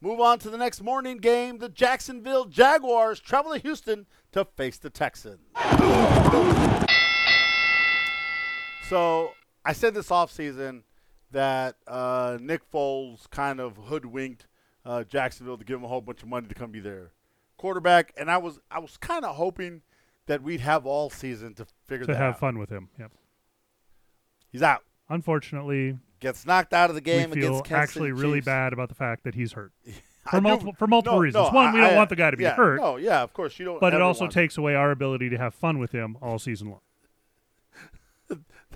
Move on to the next morning game. The Jacksonville Jaguars travel to Houston to face the Texans. So I said this offseason that uh, Nick Foles kind of hoodwinked uh, Jacksonville to give him a whole bunch of money to come be their quarterback, and I was I was kind of hoping that we'd have all season to figure
To
that
have
out.
fun with him. Yep.
He's out.
Unfortunately,
Gets knocked out of the game
we feel actually really
Chiefs.
bad about the fact that he's hurt for multiple for multiple
no,
reasons.
no,
One, we
I-
don't
I-
want the guy to be
yeah,
hurt,
No, yeah, of course you don't.
but it also takes away our ability to have fun with him all season long.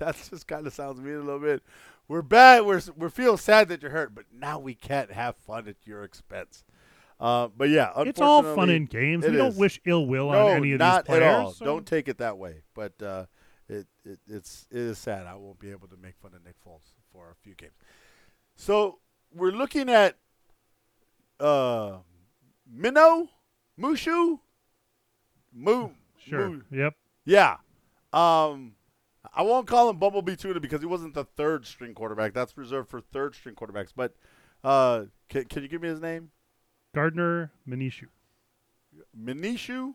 That just kind of sounds mean a little bit. We're bad. We're we feel sad that you're hurt, but now we can't have fun at your expense. Uh, but yeah,
It's all fun in games. We don't wish ill will
no,
on any of
not
these players.
at all.
so-
Don't take it that way. But uh, it, it it's it is sad. I won't be able to make fun of Nick Foles for a few games. So we're looking at uh, Minnow, Mushu, Moo.
Sure.
Moo-
Yep.
yeah. Um, I won't call him Bumblebee Tuna because he wasn't the third string quarterback. That's reserved for third string quarterbacks. But uh, can, can you give me his name?
Gardner Minshew.
Minishu?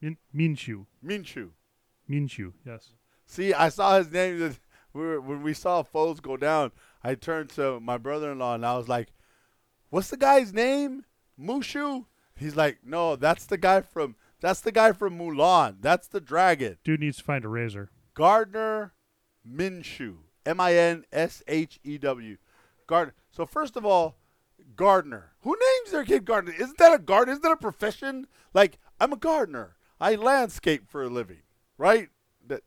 Min- Minshew.
Minshu.
Minshew. Yes.
See, I saw his name. we were, when we saw Foles go down, I turned to my brother-in-law and I was like, "What's the guy's name? Mushu?" He's like, "No, that's the guy from that's the guy from Mulan. That's the dragon."
Dude needs to find a razor.
Gardner Minshew. M I N S H E W. Gardner. So first of all, Gardner. Who names their kid Gardner? Isn't that a gardener? Isn't that a profession? Like I'm a gardener. I landscape for a living, right? That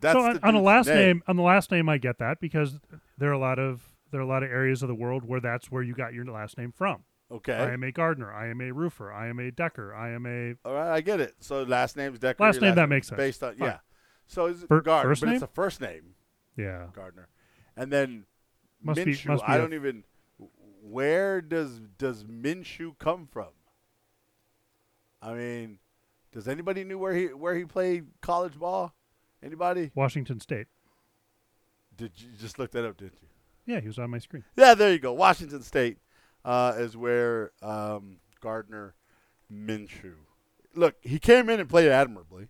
that's
so
the
on, on the last name. on the last name, I get that because there are a lot of there are a lot of areas of the world where that's where you got your last name from.
Okay.
I am a gardener. I am a roofer. I am a decker. I am a
All right, I get it. So last name's Decker.
Last
your
name, that makes sense.
Based on
Fine.
yeah. So it's
Fir-
Gardner,
first
but
name?
it's a first name,
yeah.
Gardner, and then
Must be-
Minshew.
must be
I
a-
don't even. Where does does Minshew come from? I mean, does anybody knew where he where he played college ball? Anybody?
Washington State.
Did you just look that up? Did you?
Yeah, he was on my screen.
Yeah, there you go. Washington State uh, is where um, Gardner Minshew. Look, he came in and played admirably.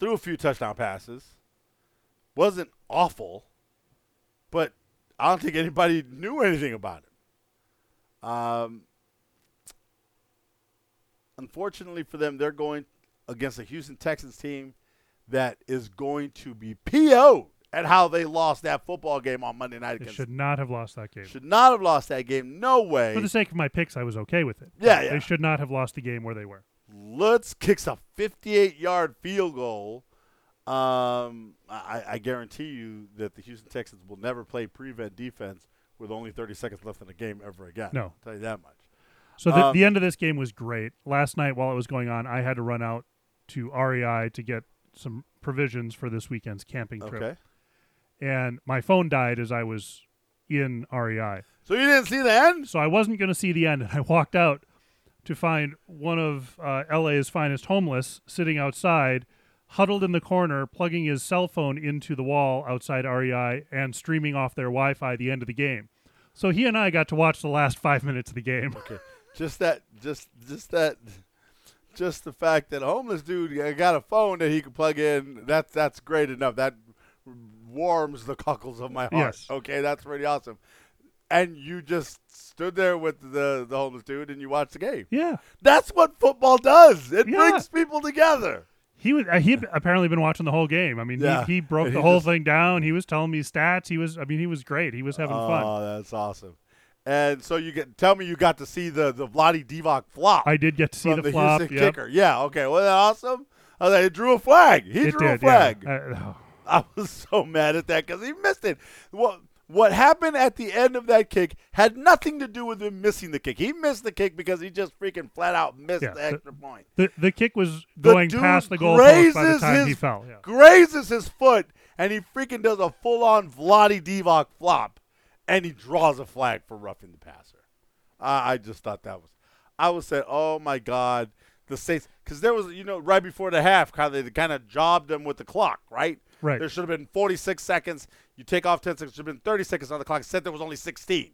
Threw a few touchdown passes. Wasn't awful, but I don't think anybody knew anything about him. Um, unfortunately for them, they're going against a Houston Texans team that is going to be PO'd at how they lost that football game on Monday night
They should not have lost that game.
should not have lost that game. No way.
For the sake of my picks, I was okay with it.
Yeah, yeah.
They should not have lost the game where they were.
Lutz kicks a 58-yard field goal. Um, I, I guarantee you that the Houston Texans will never play prevent defense with only 30 seconds left in the game ever again.
No.
I'll tell you that much.
So the,
Um,
the end of this game was great. Last night, while it was going on, I had to run out to REI to get some provisions for this weekend's camping trip.
Okay.
And my phone died as I was in REI.
So you didn't see the end?
So I wasn't going to see the end. And I walked out to find one of uh, LA's finest homeless sitting outside, huddled in the corner, plugging his cell phone into the wall outside REI and streaming off their Wi Fi the end of the game. So he and I got to watch the last five minutes of the game.
Okay. just that just just that just the fact that a homeless dude got a phone that he could plug in, that's that's great enough. That warms the cockles of my heart.
Yes.
Okay, that's pretty awesome. And you just stood there with the the homeless dude and you watched the game.
Yeah.
That's what football does. It
Yeah.
brings people together.
He was. Uh, he had apparently been watching the whole game. I mean,
Yeah.
he, he broke the
he
whole
just-
thing down. He was telling me stats. He was. I mean, he was great. He was having fun.
Oh, that's awesome. And so you get tell me you got to see the the Vlade Divac flop.
I did get to see the,
the,
flop.
Houston
yep.
kicker. Yeah, okay. Well, that awesome. I was like, he drew a flag. He
It
drew a flag.
Yeah. Uh, oh.
I was so mad at that because he missed it. What what happened at the end of that kick had nothing to do with him missing the kick. He missed the kick because he just freaking flat out missed
Yeah,
the
the-
extra point.
the the kick was going past the goalpost by the time
his,
he fell. Yeah.
Grazes his foot and he freaking does a full on Vlade Divac flop and he draws a flag for roughing the passer. I, I just thought that was. I was saying, oh my God, the Saints, because there was, you know, right before the half, kind of they kind of jobbed them with the clock, right?
Right.
There should have been 46 seconds. You take off 10 seconds. Should have been 30 seconds on the clock. Said there was only 16.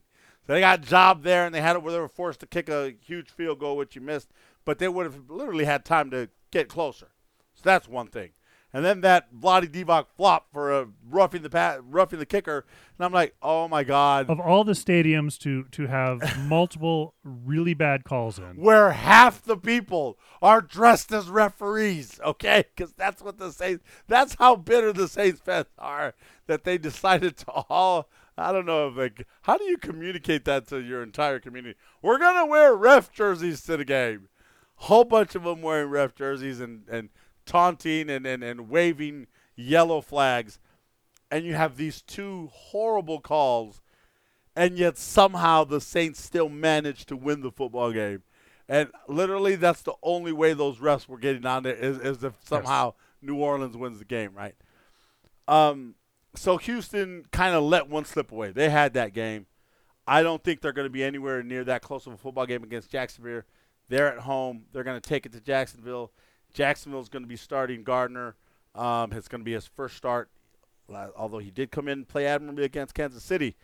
So they got jobbed there, and they had it where they were forced to kick a huge field goal, which you missed. But they would have literally had time to get closer. So that's one thing. And then that Vlade Divac flop for a roughing the pa- roughing the kicker, and I'm like, oh my god,
Of all the stadiums to to have multiple really bad calls in,
where half the people are dressed as referees, okay? Because that's what the Saints, that's how bitter the Saints fans are that they decided to all, I don't know, if like, how do you communicate that to your entire community? We're going to wear ref jerseys to the game. Whole bunch of them wearing ref jerseys and, and taunting and, and, and waving yellow flags. And you have these two horrible calls and yet somehow the Saints still managed to win the football game. And literally, that's the only way those refs were getting on there is, is if somehow New Orleans wins the game, right? Um, so Houston kind of let one slip away. They had that game. I don't think they're going to be anywhere near that close of a football game against Jacksonville. They're at home. They're going to take it to Jacksonville. Jacksonville's going to be starting Gardner. Um, it's going to be his first start. Although he did come in and play admirably against Kansas City,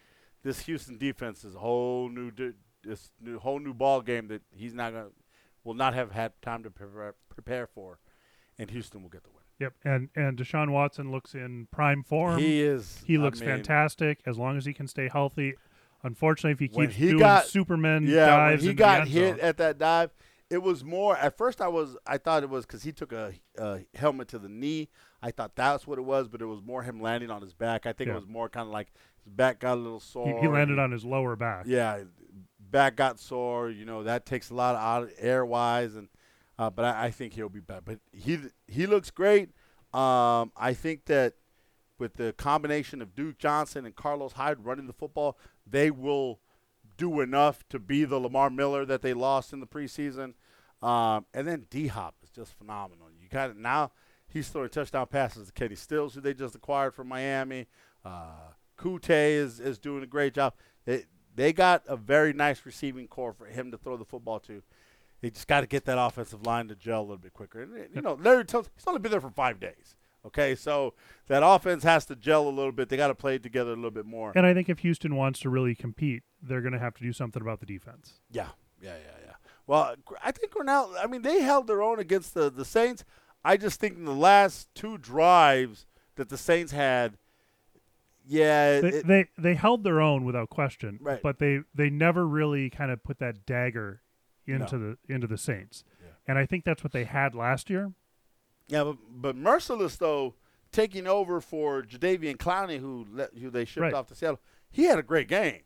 this Houston defense is a whole new, di- this new whole new ball game that he's not going to, will not have had time to prepare, prepare for, and Houston will get the win.
Yep, and and Deshaun Watson looks in prime form.
he is.
He
I
looks
mean,
fantastic as long as he can stay healthy. Unfortunately, if he keeps
he
doing
got-
Superman
Yeah, when
dives
he
into the
got hit at that dive, it was more. At first, I was I thought it was because he took a, a helmet to the knee. I thought that's what it was, but it was more him landing on his back. I think
Yeah.
it was more kind of like his back got a little sore.
he landed on his lower back.
Yeah, back got sore. You know that takes a lot out air wise, and uh, but I, I think he'll be back. But he he looks great. Um, I think that with the combination of Duke Johnson and Carlos Hyde running the football, they will do enough to be the Lamar Miller that they lost in the preseason. Um, and then D Hop is just phenomenal. You got it now. He's throwing touchdown passes to Kenny Stills, who they just acquired from Miami. Uh, Coutee is, is doing a great job. They, they got a very nice receiving corps for him to throw the football to. They just got to get that offensive line to gel a little bit quicker. And you know, Laremy Tunsil he's only been there for five days. Okay, so that offense has to gel a little bit. They got to play together a little bit more.
And I think if Houston wants to really compete, they're going to have to do something about the defense.
Yeah, yeah, yeah, yeah. Well, I think Cornell. I mean, they held their own against the the Saints. I just think in the last two drives that the Saints had, yeah,
They,
it-
they they held their own without question,
Right.
but they they never really kind of put that dagger into the into the Saints.
Yeah.
And I think that's what they had last year.
yeah. But, but Mercilus though, taking over for Jadeveon Clowney, who let, who they shipped
Right.
off to Seattle, he had a great game.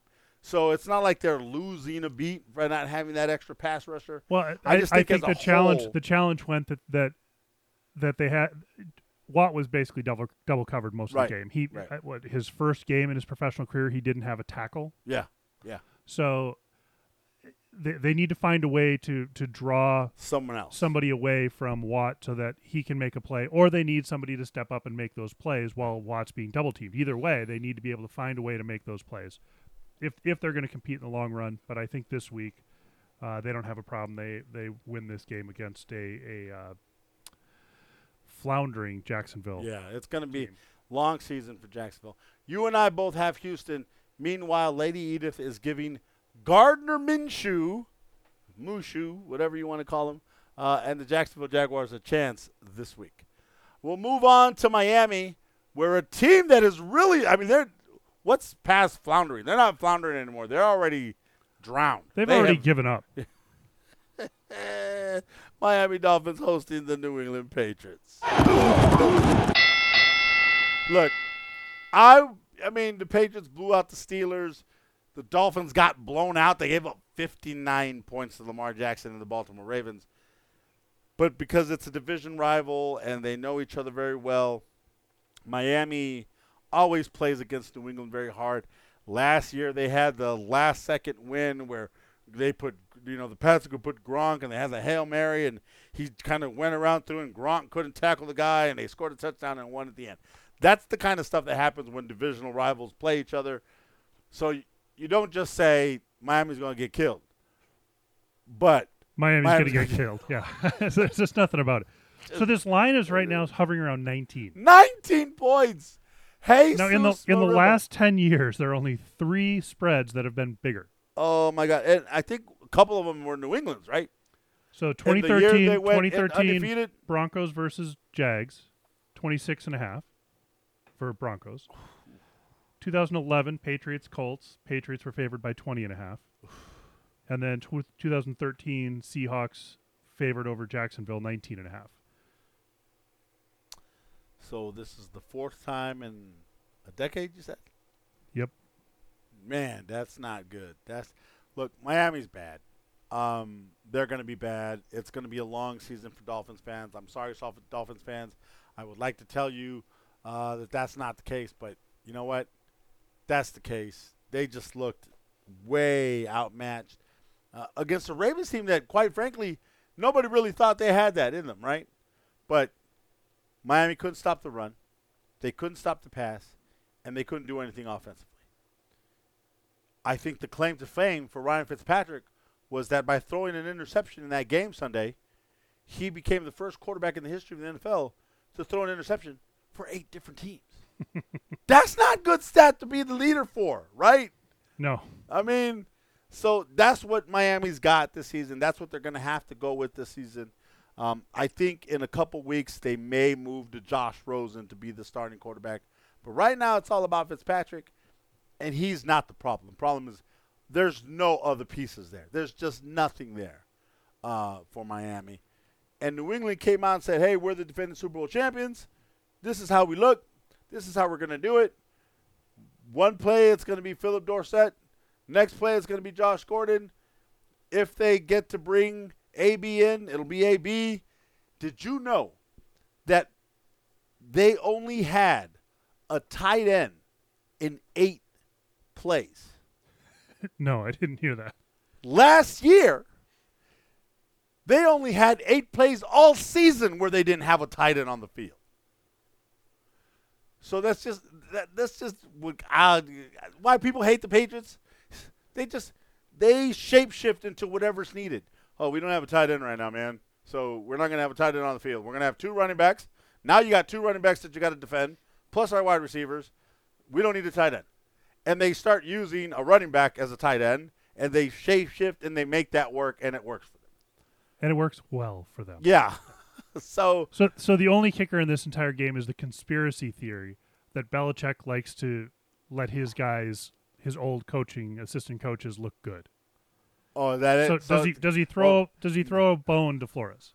So it's not like they're losing a beat by not having that extra pass rusher.
Well,
I
I,
just
I
think
think
as
the challenge
whole-
the challenge went that that that they had Watt was basically double double covered most
Right,
of the game. He
right.
uh, what his first game in his professional career he didn't have a tackle.
Yeah, yeah.
So they they need to find a way to to draw
Someone else.
somebody away from Watt so that he can make a play, or they need somebody to step up and make those plays while Watt's being double teamed. Either way, they need to be able to find a way to make those plays if if they're going to compete in the long run. But I think this week uh, they don't have a problem. They they win this game against a a uh, floundering Jacksonville.
Yeah, it's going to be
team.
long season for Jacksonville. You and I both have Houston. Meanwhile, Lady Edith is giving Gardner Minshew, Mushu, whatever you want to call him, uh, and the Jacksonville Jaguars a chance this week. We'll move on to Miami, where a team that is really, I mean, they're what's past floundering? They're not floundering anymore. They're already drowned.
They've
They
already
have-
given up.
Miami Dolphins hosting the New England Patriots. Look, I I mean the Patriots blew out the Steelers. The Dolphins got blown out. They gave up 59 points to Lamar Jackson and the Baltimore Ravens. But because it's a division rival and they know each other very well, Miami always plays against New England very hard. Last year they had the last second win where they put you know the Pats could put Gronk and they had the hail mary and he kind of went around through and Gronk couldn't tackle the guy and they scored a touchdown and won at the end. That's the kind of stuff that happens when divisional rivals play each other. So you, don't just say Miami's going to get killed, but
Miami's,
Miami's
going to get killed. Yeah, there's just nothing about it. So this line is right now is hovering around 19.
19 points. Hey,
Now in the in the last 10 years, there are only three spreads that have been bigger.
oh my God, and I think a couple of them were New England's, right?
So
And the
2013,
they went in
2013
undefeated.
Broncos versus Jags, 26 and a half for Broncos. 2011 Patriots Colts, Patriots were favored by 20 and a half. And then tw 2013 Seahawks favored over Jacksonville 19 and a half.
So this is the fourth time in a decade. You said.
Yep.
Man, that's not good. That's look, Miami's bad. Um, they're going to be bad. It's going to be a long season for Dolphins fans. I'm sorry, Dolphins fans. I would like to tell you uh, that that's not the case, but you know what? That's the case. They just looked way outmatched uh, against a Ravens team that, quite frankly, nobody really thought they had that in them, right? But Miami couldn't stop the run. They couldn't stop the pass, and they couldn't do anything offensively. I think the claim to fame for Ryan Fitzpatrick was that by throwing an interception in that game Sunday, he became the first quarterback in the history of the NFL to throw an interception for eight different teams. that's not good stat to be the leader for, right?
No.
I mean, so that's what Miami's got this season. That's what they're going to have to go with this season. Um, I think in a couple weeks they may move to Josh Rosen to be the starting quarterback. But right now it's all about Fitzpatrick, and he's not the problem. The problem is there's no other pieces there. There's just nothing there uh, for Miami. And New England came out and said, hey, we're the defending Super Bowl champions. This is how we look. This is how we're going to do it. One play, it's going to be Phillip Dorsett. Next play, it's going to be Josh Gordon. If they get to bring AB in, it'll be AB. Did you know that they only had a tight end in eight plays?
No, I didn't hear that.
Last year, they only had eight plays all season where they didn't have a tight end on the field. So that's just that, that's just what, uh, why people hate the Patriots. They just they shapeshift into whatever's needed. Oh, we don't have a tight end right now, man. So we're not going to have a tight end on the field. We're going to have two running backs. Now you got two running backs that you got to defend, plus our wide receivers. We don't need a tight end. And they start using a running back as a tight end, and they shapeshift and they make that work, and it works for them.
And it works well for them.
Yeah. so
So, so the only kicker in this entire game is the conspiracy theory that Belichick likes to let his guys, his old coaching assistant coaches, look good.
Oh, that
So,
is.
does he does he throw does he throw a bone to Flores?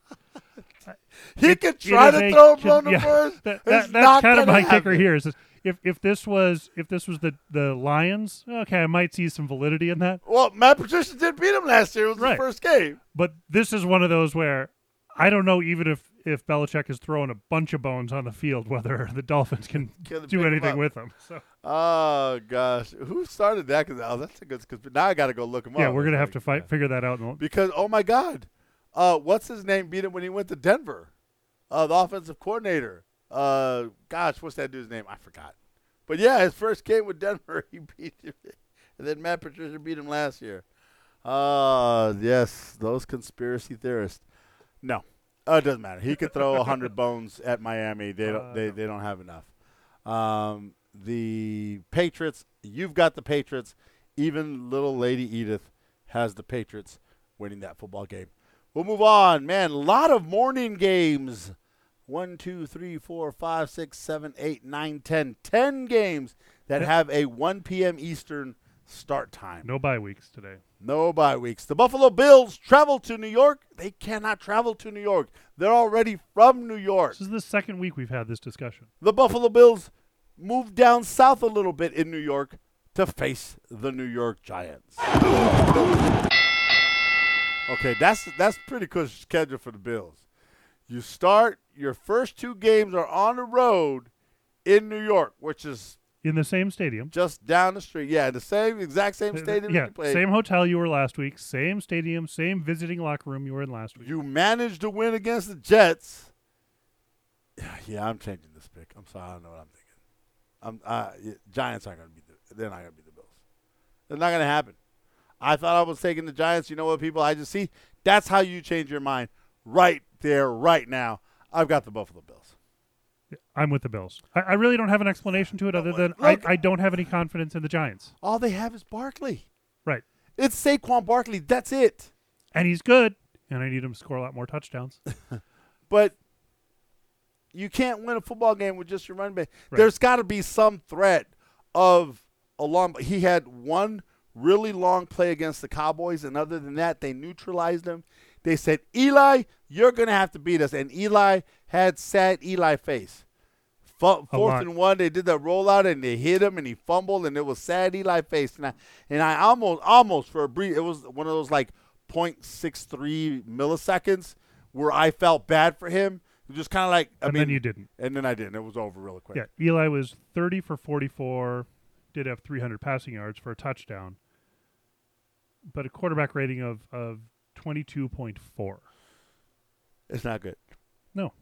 he
It-
could try to
a
throw a blown to
yeah,
first.
that- that-
not
that's kind of my kicker
happen.
here. Is if if this was if this was the the Lions, okay, I might see some validity in that.
Well, Matt Patricia did beat him last year. It was
Right.
his first game.
But this is one of those where I don't know even if if Belichick is throwing a bunch of bones on the field, whether the Dolphins can
pick
anything with them. So
Oh gosh, who started that? Cause oh, that's a good. Cause now I got to go look him up.
yeah, we're gonna have
like,
to fight figure that out.
because oh my god, uh, what's his name beat him when he went to Denver? Uh, the offensive coordinator. Uh, gosh, what's that dude's name? I forgot. But yeah, his first game with Denver, he beat him, and then Matt Patricia beat him last year. Uh, yes, those conspiracy theorists. No, uh, it doesn't matter. He could throw hundred bones at Miami. They don't.
Uh,
they they don't have enough. Um, the Patriots. You've got the Patriots. Even little Lady Edith has the Patriots winning that football game. We'll move on, man. A lot of morning games. One, two, three, four, five, six, seven, eight, nine, ten. Ten games that have a 1 p.m. Eastern start time.
No bye weeks today.
No bye weeks. The Buffalo Bills travel to New York. They cannot travel to New York. They're already from New York.
This is the second week we've had this discussion.
The Buffalo Bills move down south a little bit in New York to face the New York Giants. Okay, that's that's pretty good schedule for the Bills. You start your first two games are on the road in New York, which is
In the same stadium.
just down the street. Yeah, the same exact same stadium
yeah,
you played.
same hotel you were last week, same stadium, same visiting locker room you were in last week.
You managed to win against the Jets. Yeah, I'm changing this pick. I'm sorry, I don't know what I'm thinking. I'm uh, yeah, Giants aren't going to be the, they're not going to be the Bills. It's not going to happen. I thought I was taking the Giants. You know what, people? I just see that's how you change your mind right there, right now. I've got the Buffalo Bills.
I'm with the Bills. I, I really don't have an explanation to it other than
look-
I, I don't have any confidence in the Giants.
All they have is Barkley.
Right.
It's Saquon Barkley. That's it.
And he's good, and I need him to score a lot more touchdowns.
But you can't win a football game with just your running back.
Right.
There's got to be some threat of a long. He had one really long play against the Cowboys, and other than that, they neutralized him. They said, "Eli, you're going to have to beat us," and Eli had sad Eli face.
A
fourth and one, they did that rollout and they hit him and he fumbled and it was sad Eli face and I and I almost almost for a brief it was one of those like 0.63 milliseconds where I felt bad for him. Just kind of like I
and
mean,
then you didn't.
and then I didn't. It was over really quick.
Yeah, Eli was 30 for 44, did have 300 passing yards for a touchdown, but a quarterback rating of, of 22.4.
It's not good.
No.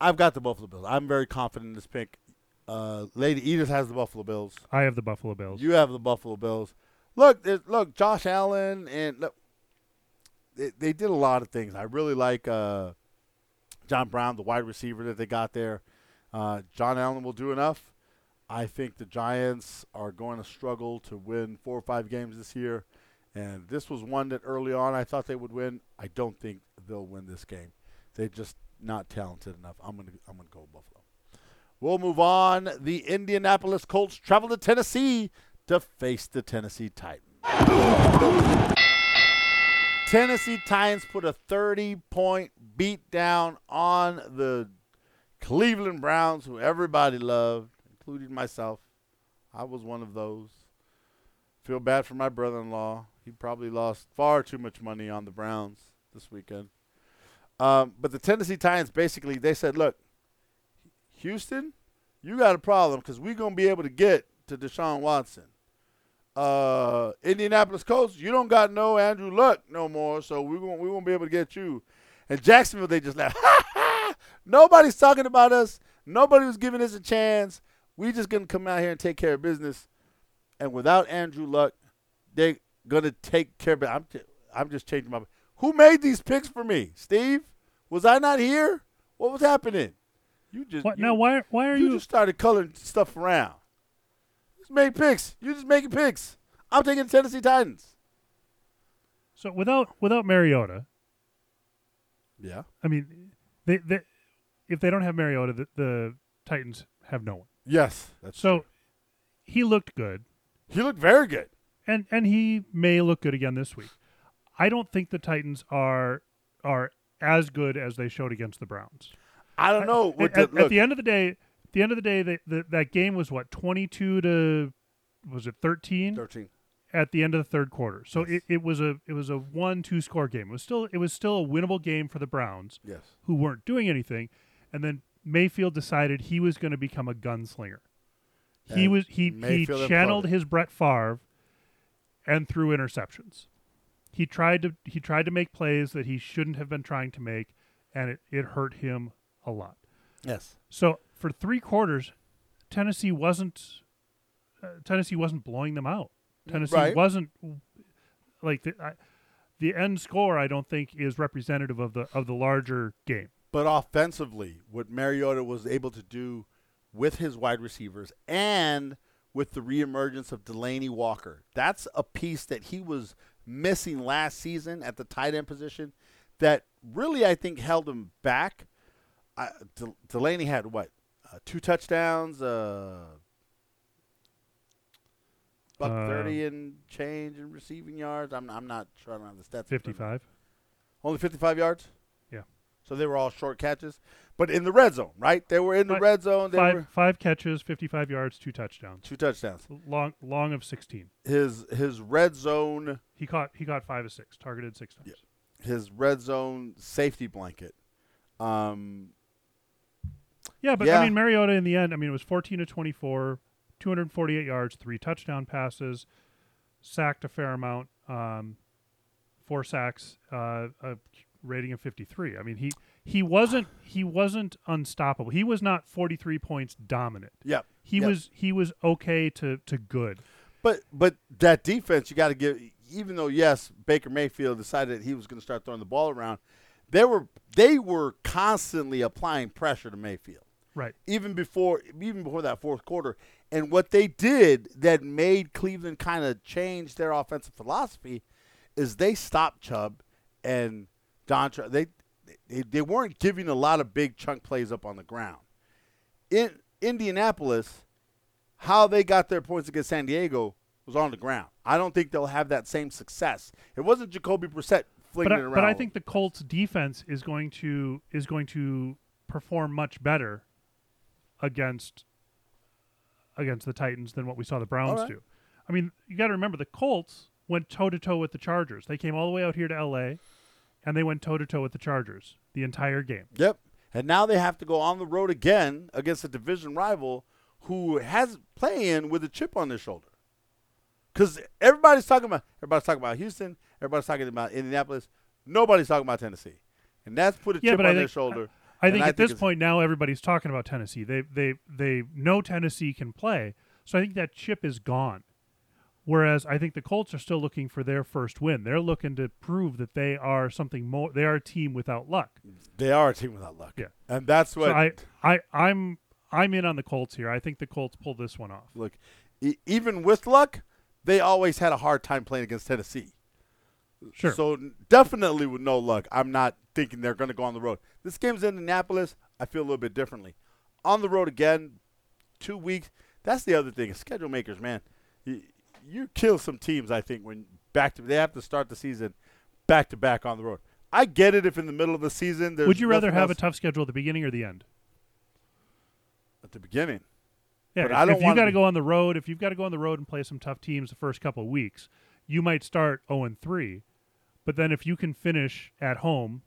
I've got the Buffalo Bills. I'm very confident in this pick. Uh, Lady Edith has the Buffalo Bills.
I have the Buffalo Bills.
You have the Buffalo Bills. Look, look, Josh Allen and look, they, they did a lot of things. I really like uh, John Brown, the wide receiver that they got there. Uh, John Allen will do enough. I think the Giants are going to struggle to win four or five games this year, And this was one that early on I thought they would win. I don't think they'll win this game. They're just not talented enough. I'm gonna I'm gonna go Buffalo. We'll move on. The Indianapolis Colts travel to Tennessee to face the Tennessee Titans. Tennessee Titans put a 30 point beat down on the Cleveland Browns, who everybody loved, including myself. I was one of those. Feel bad for my brother in law. He probably lost far too much money on the Browns this weekend. Um, but the Tennessee Titans basically they said, look, Houston, you got a problem because we're to be able to get to Deshaun Watson uh, Indianapolis Colts, you don't got no Andrew Luck no more, so we won't we won't be able to get you. And Jacksonville, they just laughed. Nobody's talking about us. Nobody was giving us a chance. We just gonna come out here and take care of business. And without Andrew Luck, they're gonna take care of it. I'm t- I'm just changing my. Who made these picks for me? Steve? Was I not here? What was happening? You just
What,
you,
now, why why are
you
you?
just started coloring stuff around. Just make picks. You just making picks. I'm taking the Tennessee Titans.
so without without Mariota,
Yeah.
I mean, they, they if they don't have Mariota, the, the Titans have no one.
Yes. That's
So he looked good,
he looked very good.
And and he may look good again this week. I don't think the Titans are are as good as they showed against the Browns.
I don't know.
At,
What
at-
the,
at the end of the day, at the end of the day, they, the, that game was what twenty two to was it thirteen
thirteen.
at the end of the third quarter. So
Yes.
it, it was a it was a one two score game. It was still it was still a winnable game for the Browns,
Yes.
who weren't doing anything, and then Mayfield decided he was going to become a gunslinger. He was he
Mayfield
he channeled his Brett Favre and threw interceptions. He tried to he tried to make plays that he shouldn't have been trying to make, and it, it hurt him a lot.
Yes.
So for three quarters, Tennessee wasn't uh, Tennessee wasn't blowing them out. Tennessee
Right.
wasn't like the I, the end score. I don't think is representative of the of the larger game.
But offensively, what Mariota was able to do with his wide receivers and with the reemergence of Delanie Walker, that's a piece that he was missing last season at the tight end position that really, I think, held him back. I, De- Delanie had what? Uh, two touchdowns, uh, buck
Uh,
30 and change in receiving yards. I'm, I'm not sure. I don't have the stats. in front
Fifty
of me.
five.
Only 55 yards?
Yeah.
So they were all short catches, but in the red zone, right? They were in the
Five-
red zone. They
Five
were
five catches, fifty five yards, two touchdowns.
two touchdowns.
Long long of sixteen.
His his red zone
He caught he caught five of six, targeted six times.
his red zone safety blanket. Um,
Yeah, but
Yeah.
I mean Mariota in the end, I mean it was 14 to 24, 248 yards, three touchdown passes, sacked a fair amount, um, four sacks, uh, a rating of 53. I mean he he wasn't he wasn't unstoppable. He was not 43 points dominant.
yeah,
He
Yeah.
was he was okay to to good.
but but that defense, you got to give. Even though yes, Baker Mayfield decided he was going to start throwing the ball around, they were they were constantly applying pressure to Mayfield.
Right.
even before even before that fourth quarter. And what they did that made Cleveland kind of change their offensive philosophy is they stopped Chubb and Dontra. They, they they weren't giving a lot of big chunk plays up on the ground. In Indianapolis, how they got their points against San Diego was on the ground. I don't think they'll have that same success. It wasn't Jacoby Brissett flinging
But I,
it around.
but I think the Colts defense is going to is going to perform much better against against the Titans than what we saw the Browns
right.
do. I mean, you got to remember the Colts went toe to toe with the Chargers. They came all the way out here to L.A. and they went toe to toe with the Chargers the entire game.
Yep. And now they have to go on the road again against a division rival who has playing with a chip on their shoulder. Because everybody's talking about everybody's talking about Houston, everybody's talking about Indianapolis, nobody's talking about Tennessee, and that's put a
Yeah,
chip on
I
their
think-
shoulder.
I
And
think
I
at
think
this point now everybody's talking about Tennessee. They they they know Tennessee can play, so I think that chip is gone. Whereas I think the Colts are still looking for their first win. They're looking to prove that they are something more. They are a team without luck.
They are a team without luck.
Yeah.
and that's what
So I I I'm I'm in on the Colts here. I think the Colts pull this one off.
look. E- even with luck, they always had a hard time playing against Tennessee.
Sure.
So definitely with no luck, I'm not thinking they're going to go on the road. This game's in Indianapolis. I feel a little bit differently. On the road again, two weeks. That's the other thing. Schedule makers, man, you, kill some teams. I think when back to they have to start the season back to back on the road. I get it if in the middle of the season. There's
Would you rather have a tough schedule at the beginning or the end?
at the beginning?
Yeah,
But
if,
I don't
if you got to go on the road, if you've got to go on the road and play some tough teams the first couple of weeks, you might start 0 and 3. But then if you can finish at home,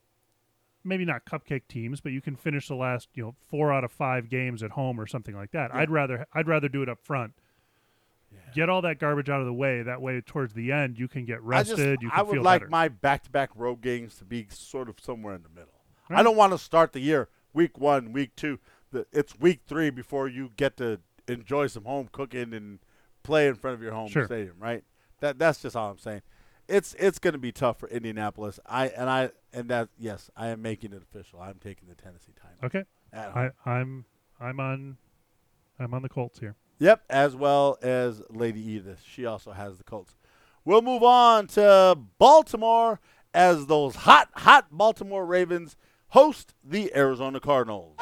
maybe not cupcake teams, but you can finish the last, you know, 4 out of 5 games at home or something like that. I'd rather I'd rather do it up front. Get all that garbage out of the way. That way, towards the end, you can get
I
rested.
just
you can
I would
feel
like
better.
my back-to-back road games to be sort of somewhere in the middle. I don't want to start the year week one, week two. The, it's week three before you get to enjoy some home cooking and play in front of your home
Sure.
stadium, right? That that's just all I'm saying. It's it's going to be tough for Indianapolis. I and I and that yes, I am making it official. I'm taking the Tennessee Titans.
okay. I, I'm I'm on I'm on the Colts here.
Yep, as well as Lady Edith. She also has the Colts. We'll move on to Baltimore as those hot, hot Baltimore Ravens host the Arizona Cardinals.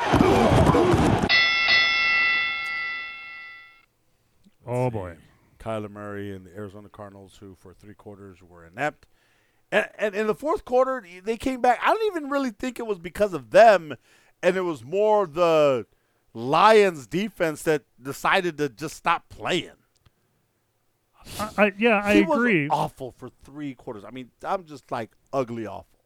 Oh boy.
Kyler Murray and the Arizona Cardinals, who for three quarters were inept. And, and in the fourth quarter, they came back. I don't even really think it was because of them, and it was more the Lions defense that decided to just stop playing.
I, I, yeah, I
he
agree.
awful for three quarters. I mean, I'm just like ugly awful.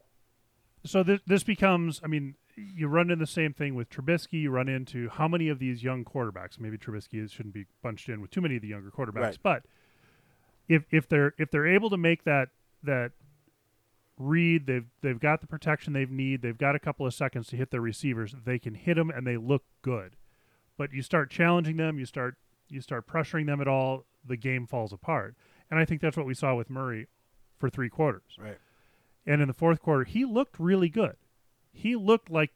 So this this becomes, I mean, you run into the same thing with Trubisky. You run into how many of these young quarterbacks? Maybe Trubisky is, shouldn't be bunched in with too many of the younger quarterbacks.
Right.
But if if they're if they're able to make that that read, they've they've got the protection they need. They've got a couple of seconds to hit their receivers. They can hit them and they look good. But you start challenging them, you start you start pressuring them at all, the game falls apart. And I think that's what we saw with Murray for three quarters.
Right.
And in the fourth quarter, he looked really good. He looked like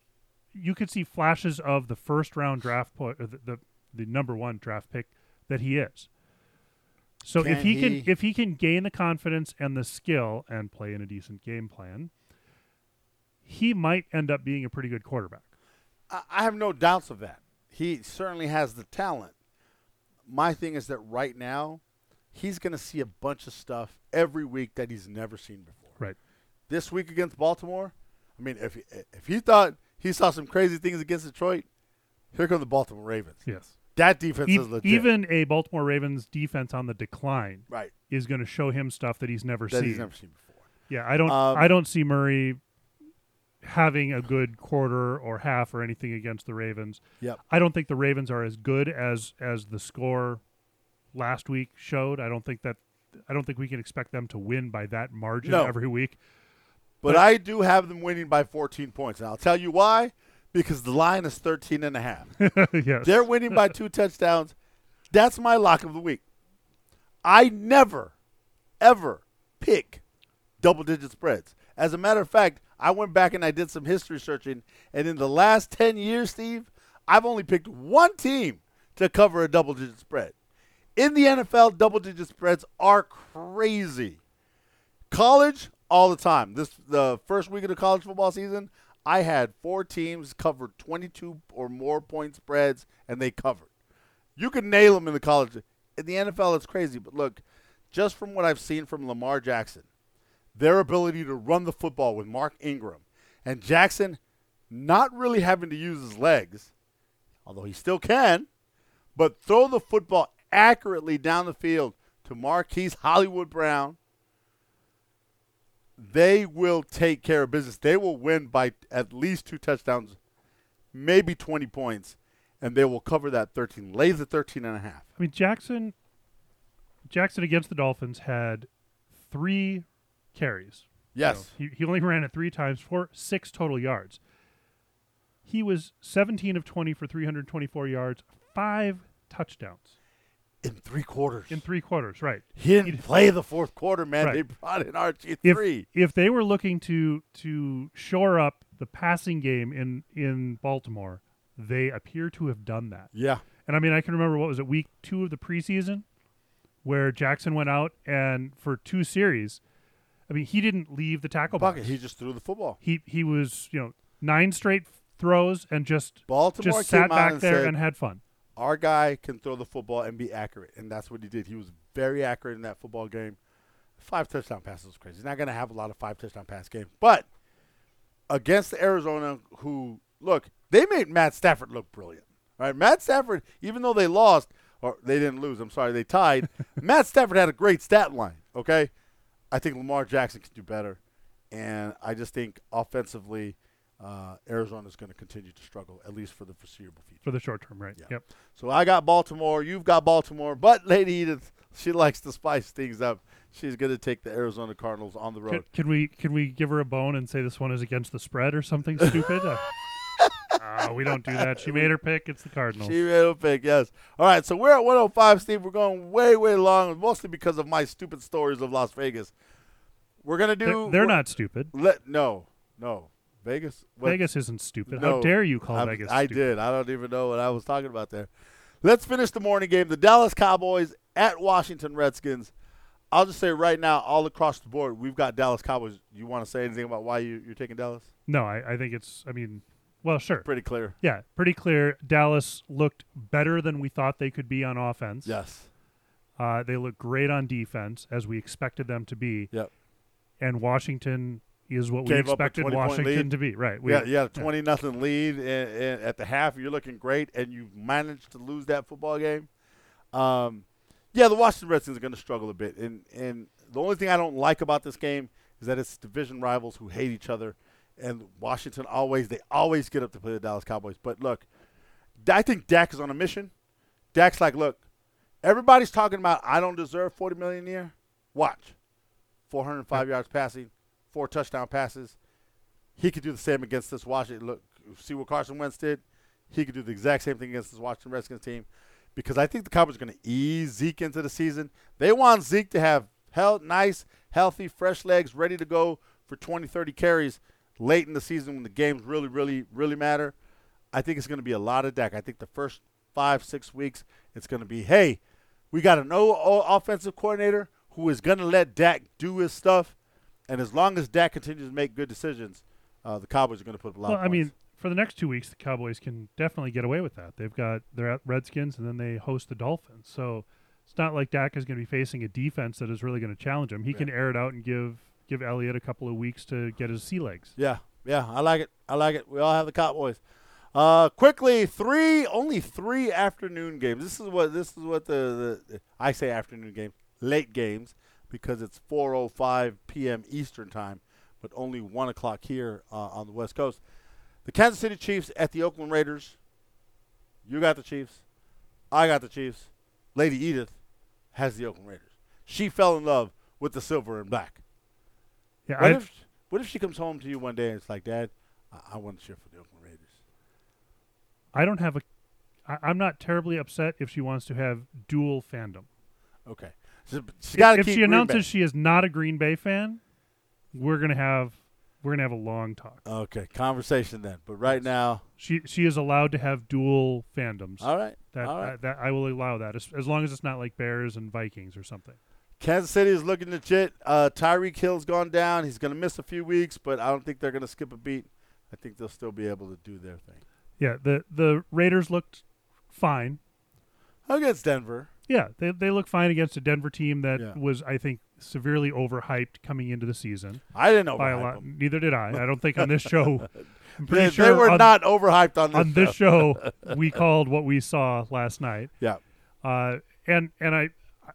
you could see flashes of the first round draft po- or the, the the number one draft pick that he is. So if he,
he-
can if he can gain the confidence and the skill and play in a decent game plan, he might end up being a pretty good quarterback.
I, I have no doubts of that. He certainly has the talent. My thing is that right now, he's going to see a bunch of stuff every week that he's never seen before.
Right.
This week against Baltimore, I mean, if if he thought he saw some crazy things against Detroit, here come the Baltimore Ravens.
Yes.
That defense
E-
is legit.
even a Baltimore Ravens defense on the decline
right
is going to show him stuff that he's never seen.
that
seen.
he's never seen before.
Yeah, I don't.
Um,
I don't see Murray having a good quarter or half or anything against the Ravens.
Yep.
I don't think the Ravens are as good as as the score last week showed. I don't think that. I don't think we can expect them to win by that margin
No.
every week.
But,
But-
I do have them winning by 14 points. And I'll tell you why. Because the line is 13 and a half.
yes.
They're winning by two touchdowns. That's my lock of the week. I never, ever pick double digit spreads. As a matter of fact, I went back and I did some history searching, and in the last 10 years, Steve, I've only picked one team to cover a double digit spread. In the NFL, double digit spreads are crazy. College, all the time. This the first week of the college football season, I had four teams cover 22 or more point spreads, and they covered. You can nail them in the college. In the NFL, it's crazy. But look, just from what I've seen from Lamar Jackson, their ability to run the football with Mark Ingram, and Jackson not really having to use his legs, although he still can, but throw the football accurately down the field to Marquise Hollywood Brown, they will take care of business. They will win by at least two touchdowns, maybe 20 points, and they will cover that 13. Lay the 13 and a half.
I mean Jackson. Jackson against the Dolphins had three carries.
Yes.
Know, he, he only ran it three times for six total yards. He was 17 of 20 for 324 yards, five touchdowns
In three quarters.
in three quarters. Right.
he didn't play the fourth quarter, man.
Right.
They brought in RG3.
If if they were looking to to shore up the passing game in in Baltimore, they appear to have done that.
yeah.
And I mean, I can remember what was it, week two of the preseason, where Jackson went out and for two series, I mean, he didn't leave the tackle
Bucket.
box.
He just threw the football.
he he was you know nine straight throws and just
Baltimore
just sat back
and
there
said,
and had fun.
Our guy can throw the football and be accurate, and that's what he did. He was very accurate in that football game. Five touchdown passes was crazy. He's not going to have a lot of five touchdown pass games, but against Arizona, who look, they made Matt Stafford look brilliant. Right, Matt Stafford, even though they lost or they didn't lose, I'm sorry, they tied. Matt Stafford had a great stat line. Okay, I think Lamar Jackson can do better, and I just think offensively, uh, Arizona is going to continue to struggle at least for the foreseeable future.
For the short term, right?
Yeah.
Yep.
So I got Baltimore. You've got Baltimore. But Lady Edith, she likes to spice things up. She's going to take the Arizona Cardinals on the road.
can we can we give her a bone and say this one is against the spread or something stupid? Uh, we don't do that. She made her pick. It's the Cardinals.
She made her pick, yes. All right, so we're at 105, Steve. We're going way, way long, mostly because of my stupid stories of Las Vegas. We're going to do.
they're, they're not stupid.
Let no, no. Vegas. what-
Vegas isn't stupid.
No,
How dare you call
I'm-
Vegas?
I
stupid?
did. I don't even know what I was talking about there. Let's finish the morning game. The Dallas Cowboys at Washington Redskins. I'll just say right now, all across the board, we've got Dallas Cowboys. You want to say anything about why you, you're taking Dallas?
No, I, I think it's. I mean, well, sure.
Pretty clear.
Yeah, pretty clear. Dallas looked better than we thought they could be on offense.
Yes.
Uh, they look great on defense, as we expected them to be.
Yep.
And Washington is what we expected Washington to be. Right. We,
Yeah, a twenty nothing lead and, and at the half. You're looking great, and you managed to lose that football game. Um, yeah, the Washington Redskins are going to struggle a bit, and and the only thing I don't like about this game is that it's division rivals who hate each other, and Washington always they always get up to play the Dallas Cowboys. But look, I think Dak is on a mission. Dak's like, look, everybody's talking about I don't deserve forty million a year. Watch, four hundred five yards passing, four touchdown passes he could do the same against this Washington. Look, see what Carson Wentz did. He could do the exact same thing against this Washington Redskins team, because I think the Cowboys are going to ease Zeke into the season. They want Zeke to have health, nice, healthy, fresh legs, ready to go for 20, 30 carries late in the season when the games really, really, really matter. I think it's going to be a lot of Dak. I think the first five, six weeks, it's going to be, hey, we got an o- o- offensive coordinator who is going to let Dak do his stuff, and as long as Dak continues to make good decisions, uh, the Cowboys are going to put up a lot.
Well,
of
I mean, for the next two weeks, the Cowboys can definitely get away with that. They've got they're at Redskins and then they host the Dolphins. So it's not like Dak is going to be facing a defense that is really going to challenge him. He
Yeah.
can air it out and give give Elliott a couple of weeks to get his sea legs.
yeah, yeah, I like it. I like it. We all have the Cowboys. Uh, quickly, three only three afternoon games. This is what this is what the, the I say afternoon game, late games because it's 4:05 p.m. Eastern time, but only one o'clock here uh, on the West Coast. The Kansas City Chiefs at the Oakland Raiders. You got the Chiefs. I got the Chiefs. Lady Edith has the Oakland Raiders. She fell in love with the silver and black.
Yeah,
What
I,
if, what if she comes home to you one day and it's like, Dad, I, I want to cheer for the Oakland Raiders.
I don't have a. I, I'm not terribly upset if she wants to have dual fandom.
Okay. She got to
if she announces she is not a Green Bay fan, we're gonna have we're gonna have a long talk.
Okay, conversation then. But right now,
She she is allowed to have dual fandoms.
all right.
that,
all right.
that that I will allow that as, as long as it's not like Bears and Vikings or something.
Kansas City is looking legit. Uh, Tyreek Hill's gone down. He's going to miss a few weeks, but I don't think they're going to skip a beat. I think they'll still be able to do their thing.
Yeah, the the Raiders looked fine.
Against Denver.
Yeah, they they look fine against a Denver team that
Yeah.
was I think severely overhyped coming into the season
I didn't know
by a lot. Neither did I. I don't think on this show. I'm pretty
They,
sure
they were
on,
not overhyped on this.
on this
show.
show we called what we saw last night.
Yeah.
Uh, and and I,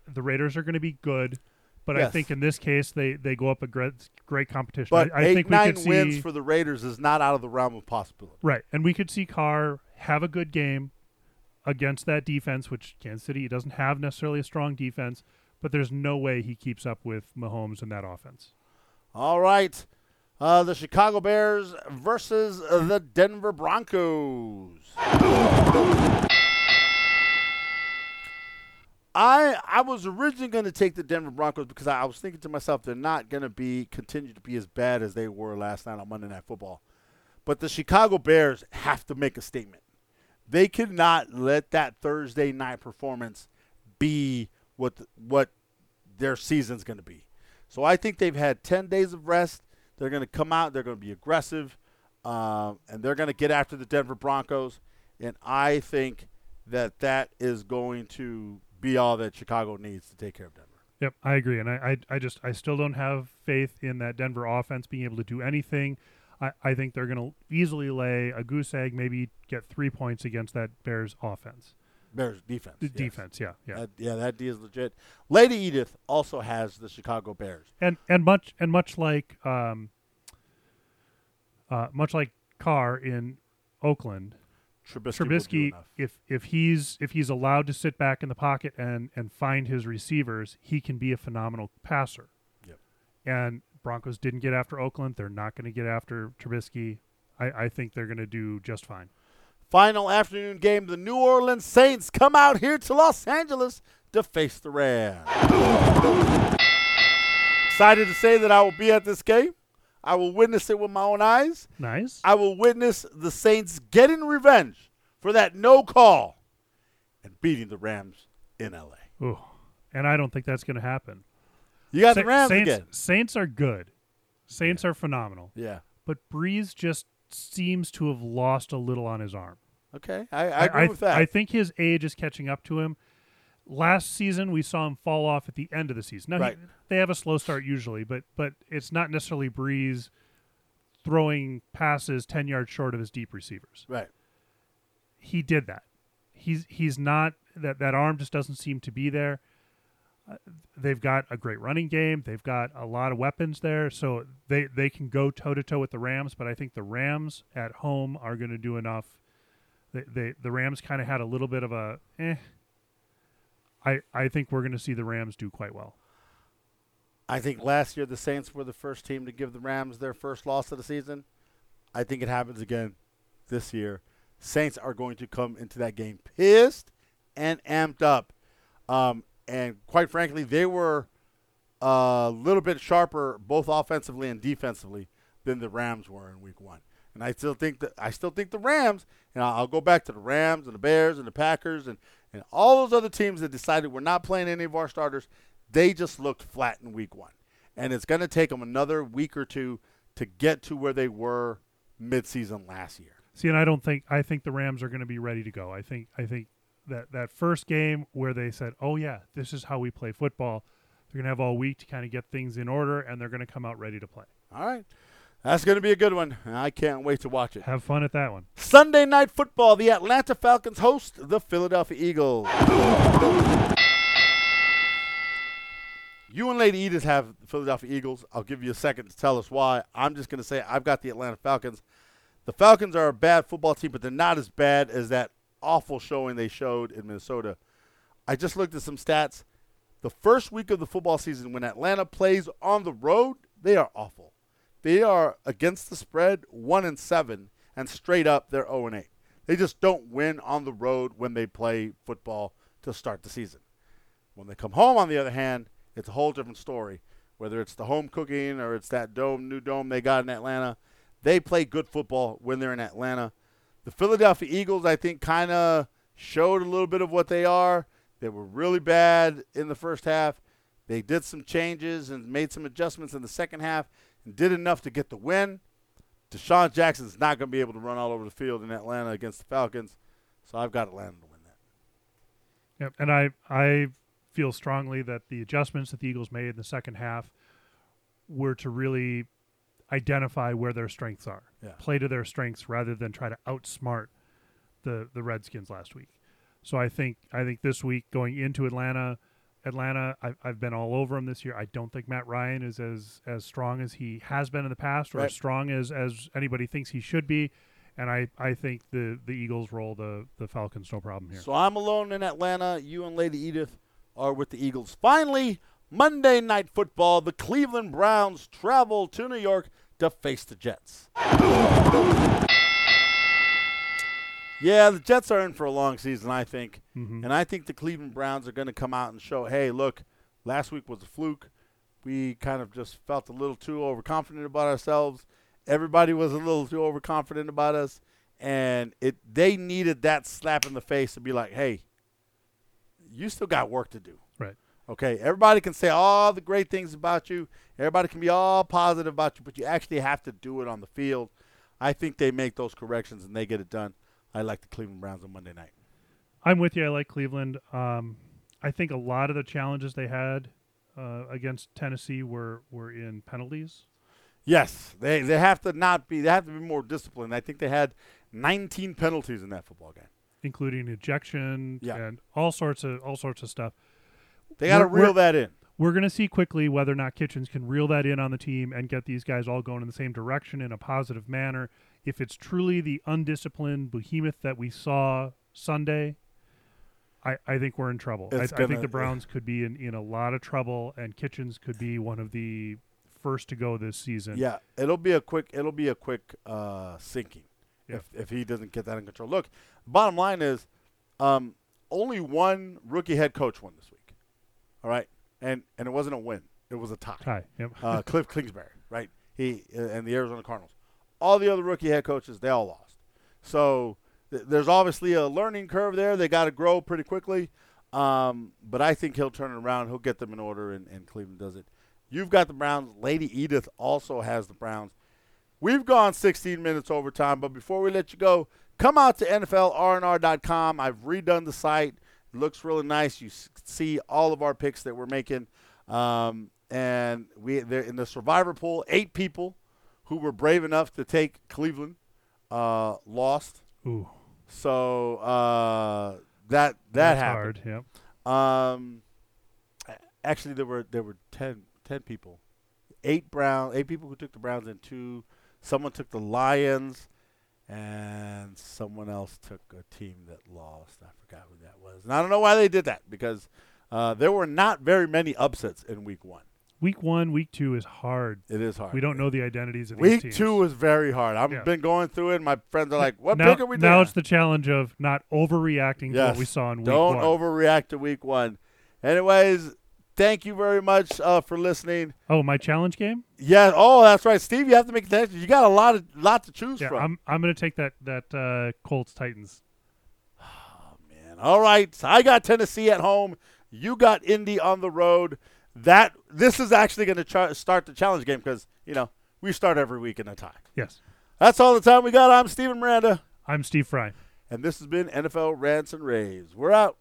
the Raiders are going to be good, but I think in this case they they go up a great great competition.
But
I, I
eight,
think we
nine
could see
wins for the Raiders is not out of the realm of possibility.
right, and we could see Carr have a good game against that defense, which Kansas City doesn't have necessarily a strong defense, but there's no way he keeps up with Mahomes in that offense.
All right. Uh, the Chicago Bears versus the Denver Broncos. I I was originally going to take the Denver Broncos because I, I was thinking to myself they're not going to be continue to be as bad as they were last night on Monday Night Football. But the Chicago Bears have to make a statement. They cannot let that Thursday night performance be what what their season's going to be. So I think they've had 10 days of rest. They're going to come out. They're going to be aggressive, um, and they're going to get after the Denver Broncos. And I think that that is going to be all that Chicago needs to take care of Denver.
Yep, I agree, and I, I, I just I still don't have faith in that Denver offense being able to do anything. I, I think they're going to easily lay a goose egg, maybe get three points against that Bears offense,
Bears defense.
the
yes.
defense. Yeah, yeah,
That, yeah, that D is legit. Lady Edith also has the Chicago Bears.
and and much and much like um, uh, much like Carr in Oakland,
Trubisky,
Trubisky, if if he's if he's allowed to sit back in the pocket and and find his receivers, he can be a phenomenal passer.
Yep.
And Broncos didn't get after Oakland. They're not going to get after Trubisky. I, I think they're going to do just fine.
Final afternoon game, the New Orleans Saints come out here to Los Angeles to face the Rams. Excited to say that I will be at this game. I will witness it with my own eyes.
Nice.
I will witness the Saints getting revenge for that no call and beating the Rams in LA.
Ooh. And I don't think that's going to happen.
You got
Sa-
the Rams
Saints,
again.
Saints are good. Saints are phenomenal.
Yeah.
But Brees just seems to have lost a little on his arm.
Okay. I, I agree
I,
with that.
I think his age is catching up to him. Last season, we saw him fall off at the end of the season. Now, he- they have a slow start usually, but but it's not necessarily Brees throwing passes ten yards short of his deep receivers.
right.
He did that. He's he's not that that arm just doesn't seem to be there. They've got a great running game. They've got a lot of weapons there, so they they can go toe to toe with the Rams. But I think the Rams at home are going to do enough. They, they the Rams kind of had a little bit of a eh. I I think we're going to see the Rams do quite well.
I think last year the Saints were the first team to give the Rams their first loss of the season. I think it happens again this year. Saints are going to come into that game pissed and amped up. Um, and quite frankly, they were a little bit sharper both offensively and defensively than the Rams were in week one. And I still think that I still think the Rams, and I'll go back to the Rams and the Bears and the Packers and, and all those other teams that decided we're not playing any of our starters, they just looked flat in week one. And it's going to take them another week or two to get to where they were midseason last year.
See, and I don't think I think the Rams are going to be ready to go. I think I think that that first game where they said, "Oh yeah, this is how we play football," they're going to have all week to kind of get things in order, and they're going to come out ready to play.
All right. That's going to be a good one. I can't wait to watch it.
Have fun at that one.
Sunday night football, the Atlanta Falcons host the Philadelphia Eagles. You and Lady Edith have the Philadelphia Eagles. I'll give you a second to tell us why. I'm just going to say I've got the Atlanta Falcons. The Falcons are a bad football team, but they're not as bad as that awful showing they showed in Minnesota. I just looked at some stats. The first week of the football season, when Atlanta plays on the road, they are awful. They are against the spread one and seven, and straight up they're zero and eight. They just don't win on the road when they play football to start the season. When they come home, on the other hand, it's a whole different story. Whether it's the home cooking or it's that dome, new dome they got in Atlanta, they play good football when they're in Atlanta. The Philadelphia Eagles, I think, kind of showed a little bit of what they are. They were really bad in the first half. They did some changes and made some adjustments in the second half and did enough to get the win. DeSean Jackson's not going to be able to run all over the field in Atlanta against the Falcons, so I've got Atlanta to win that.
Yep. And I I feel strongly that the adjustments that the Eagles made in the second half were to really identify where their strengths are.
Yeah.
Play to their strengths rather than try to outsmart the the Redskins last week. So I think I think this week going into Atlanta, Atlanta, I've, I've been all over him this year. I don't think Matt Ryan is as as strong as he has been in the past, or
Right.
as strong as as anybody thinks he should be. And I, I think the, the Eagles roll the, the Falcons no problem here.
So I'm alone in Atlanta. You and Lady Edith are with the Eagles. Finally, Monday Night Football. The Cleveland Browns travel to New York to face the Jets. Yeah, the Jets are in for a long season, I think.
Mhm.
And I think the Cleveland Browns are going to come out and show, hey, look, last week was a fluke. We kind of just felt a little too overconfident about ourselves. Everybody was a little too overconfident about us. And it they needed that slap in the face to be like, hey, you still got work to do.
Right.
Okay, everybody can say all the great things about you. Everybody can be all positive about you, but you actually have to do it on the field. I think they make those corrections and they get it done. I like the Cleveland Browns on Monday night.
I'm with you. I like Cleveland. Um, I think a lot of the challenges they had uh, against Tennessee were were in penalties.
Yes, they they have to not be. They have to be more disciplined. I think they had 19 penalties in that football game.
including ejection
Yeah.
and all sorts of all sorts of stuff.
They got to reel that in.
We're going to see quickly whether or not Kitchens can reel that in on the team and get these guys all going in the same direction in a positive manner. If it's truly the undisciplined behemoth that we saw Sunday, I, I think we're in trouble. I,
gonna-
think the Browns could be in, in a lot of trouble, and Kitchens could be one of the first to go this season.
Yeah, it'll be a quick. It'll be a quick uh, sinking
Yeah.
if if he doesn't get that in control. Look, bottom line is, um, only one rookie head coach won this week. All right, and and it wasn't a win; it was a tie.
Hi. Yep.
uh, Cliff Kingsbury, right? He uh, and the Arizona Cardinals. All the other rookie head coaches, they all lost. So th- there's obviously a learning curve there. They got to grow pretty quickly. Um, but I think he'll turn it around. He'll get them in order, and, and Cleveland does it. You've got the Browns. Lady Edith also has the Browns. We've gone 16 minutes overtime, but before we let you go, come out to NFLRNR.com. I've redone the site. It looks really nice. You see all of our picks that we're making. Um, and we in the survivor pool, eight people who were brave enough to take Cleveland uh, lost.
Ooh,
So uh, that that
that's
happened.
hard. Yep.
Um, actually, there were there were 10, 10 people, eight Brown, eight people who took the Browns, and two. Someone took the Lions, and someone else took a team that lost. I forgot who that was, and I don't know why they did that because uh, there were not very many upsets in Week One.
Week one, week two is hard.
It is hard.
We don't know the identities of these
Week
teams.
two is very hard. I've
Yeah.
been going through it. and My friends are like, "What
now,
pick are we doing?"
now it's the challenge of not overreacting to what we saw in week one.
Don't overreact to Week One. Anyways, thank you very much uh, for listening.
oh, my challenge game?
Yeah. Oh, that's right, Steve. You have to make connections. You got a lot of lot to choose
Yeah,
from.
I'm I'm gonna take that that uh, Colts Titans.
Oh man. All right. I got Tennessee at home. You got Indy on the road. That this is actually going to ch- start the challenge game because you know we start every week in a tie.
Yes,
That's all the time we got. I'm Steven Miranda,
I'm Steve Fry.
and this has been NFL Rants and Raves. We're out.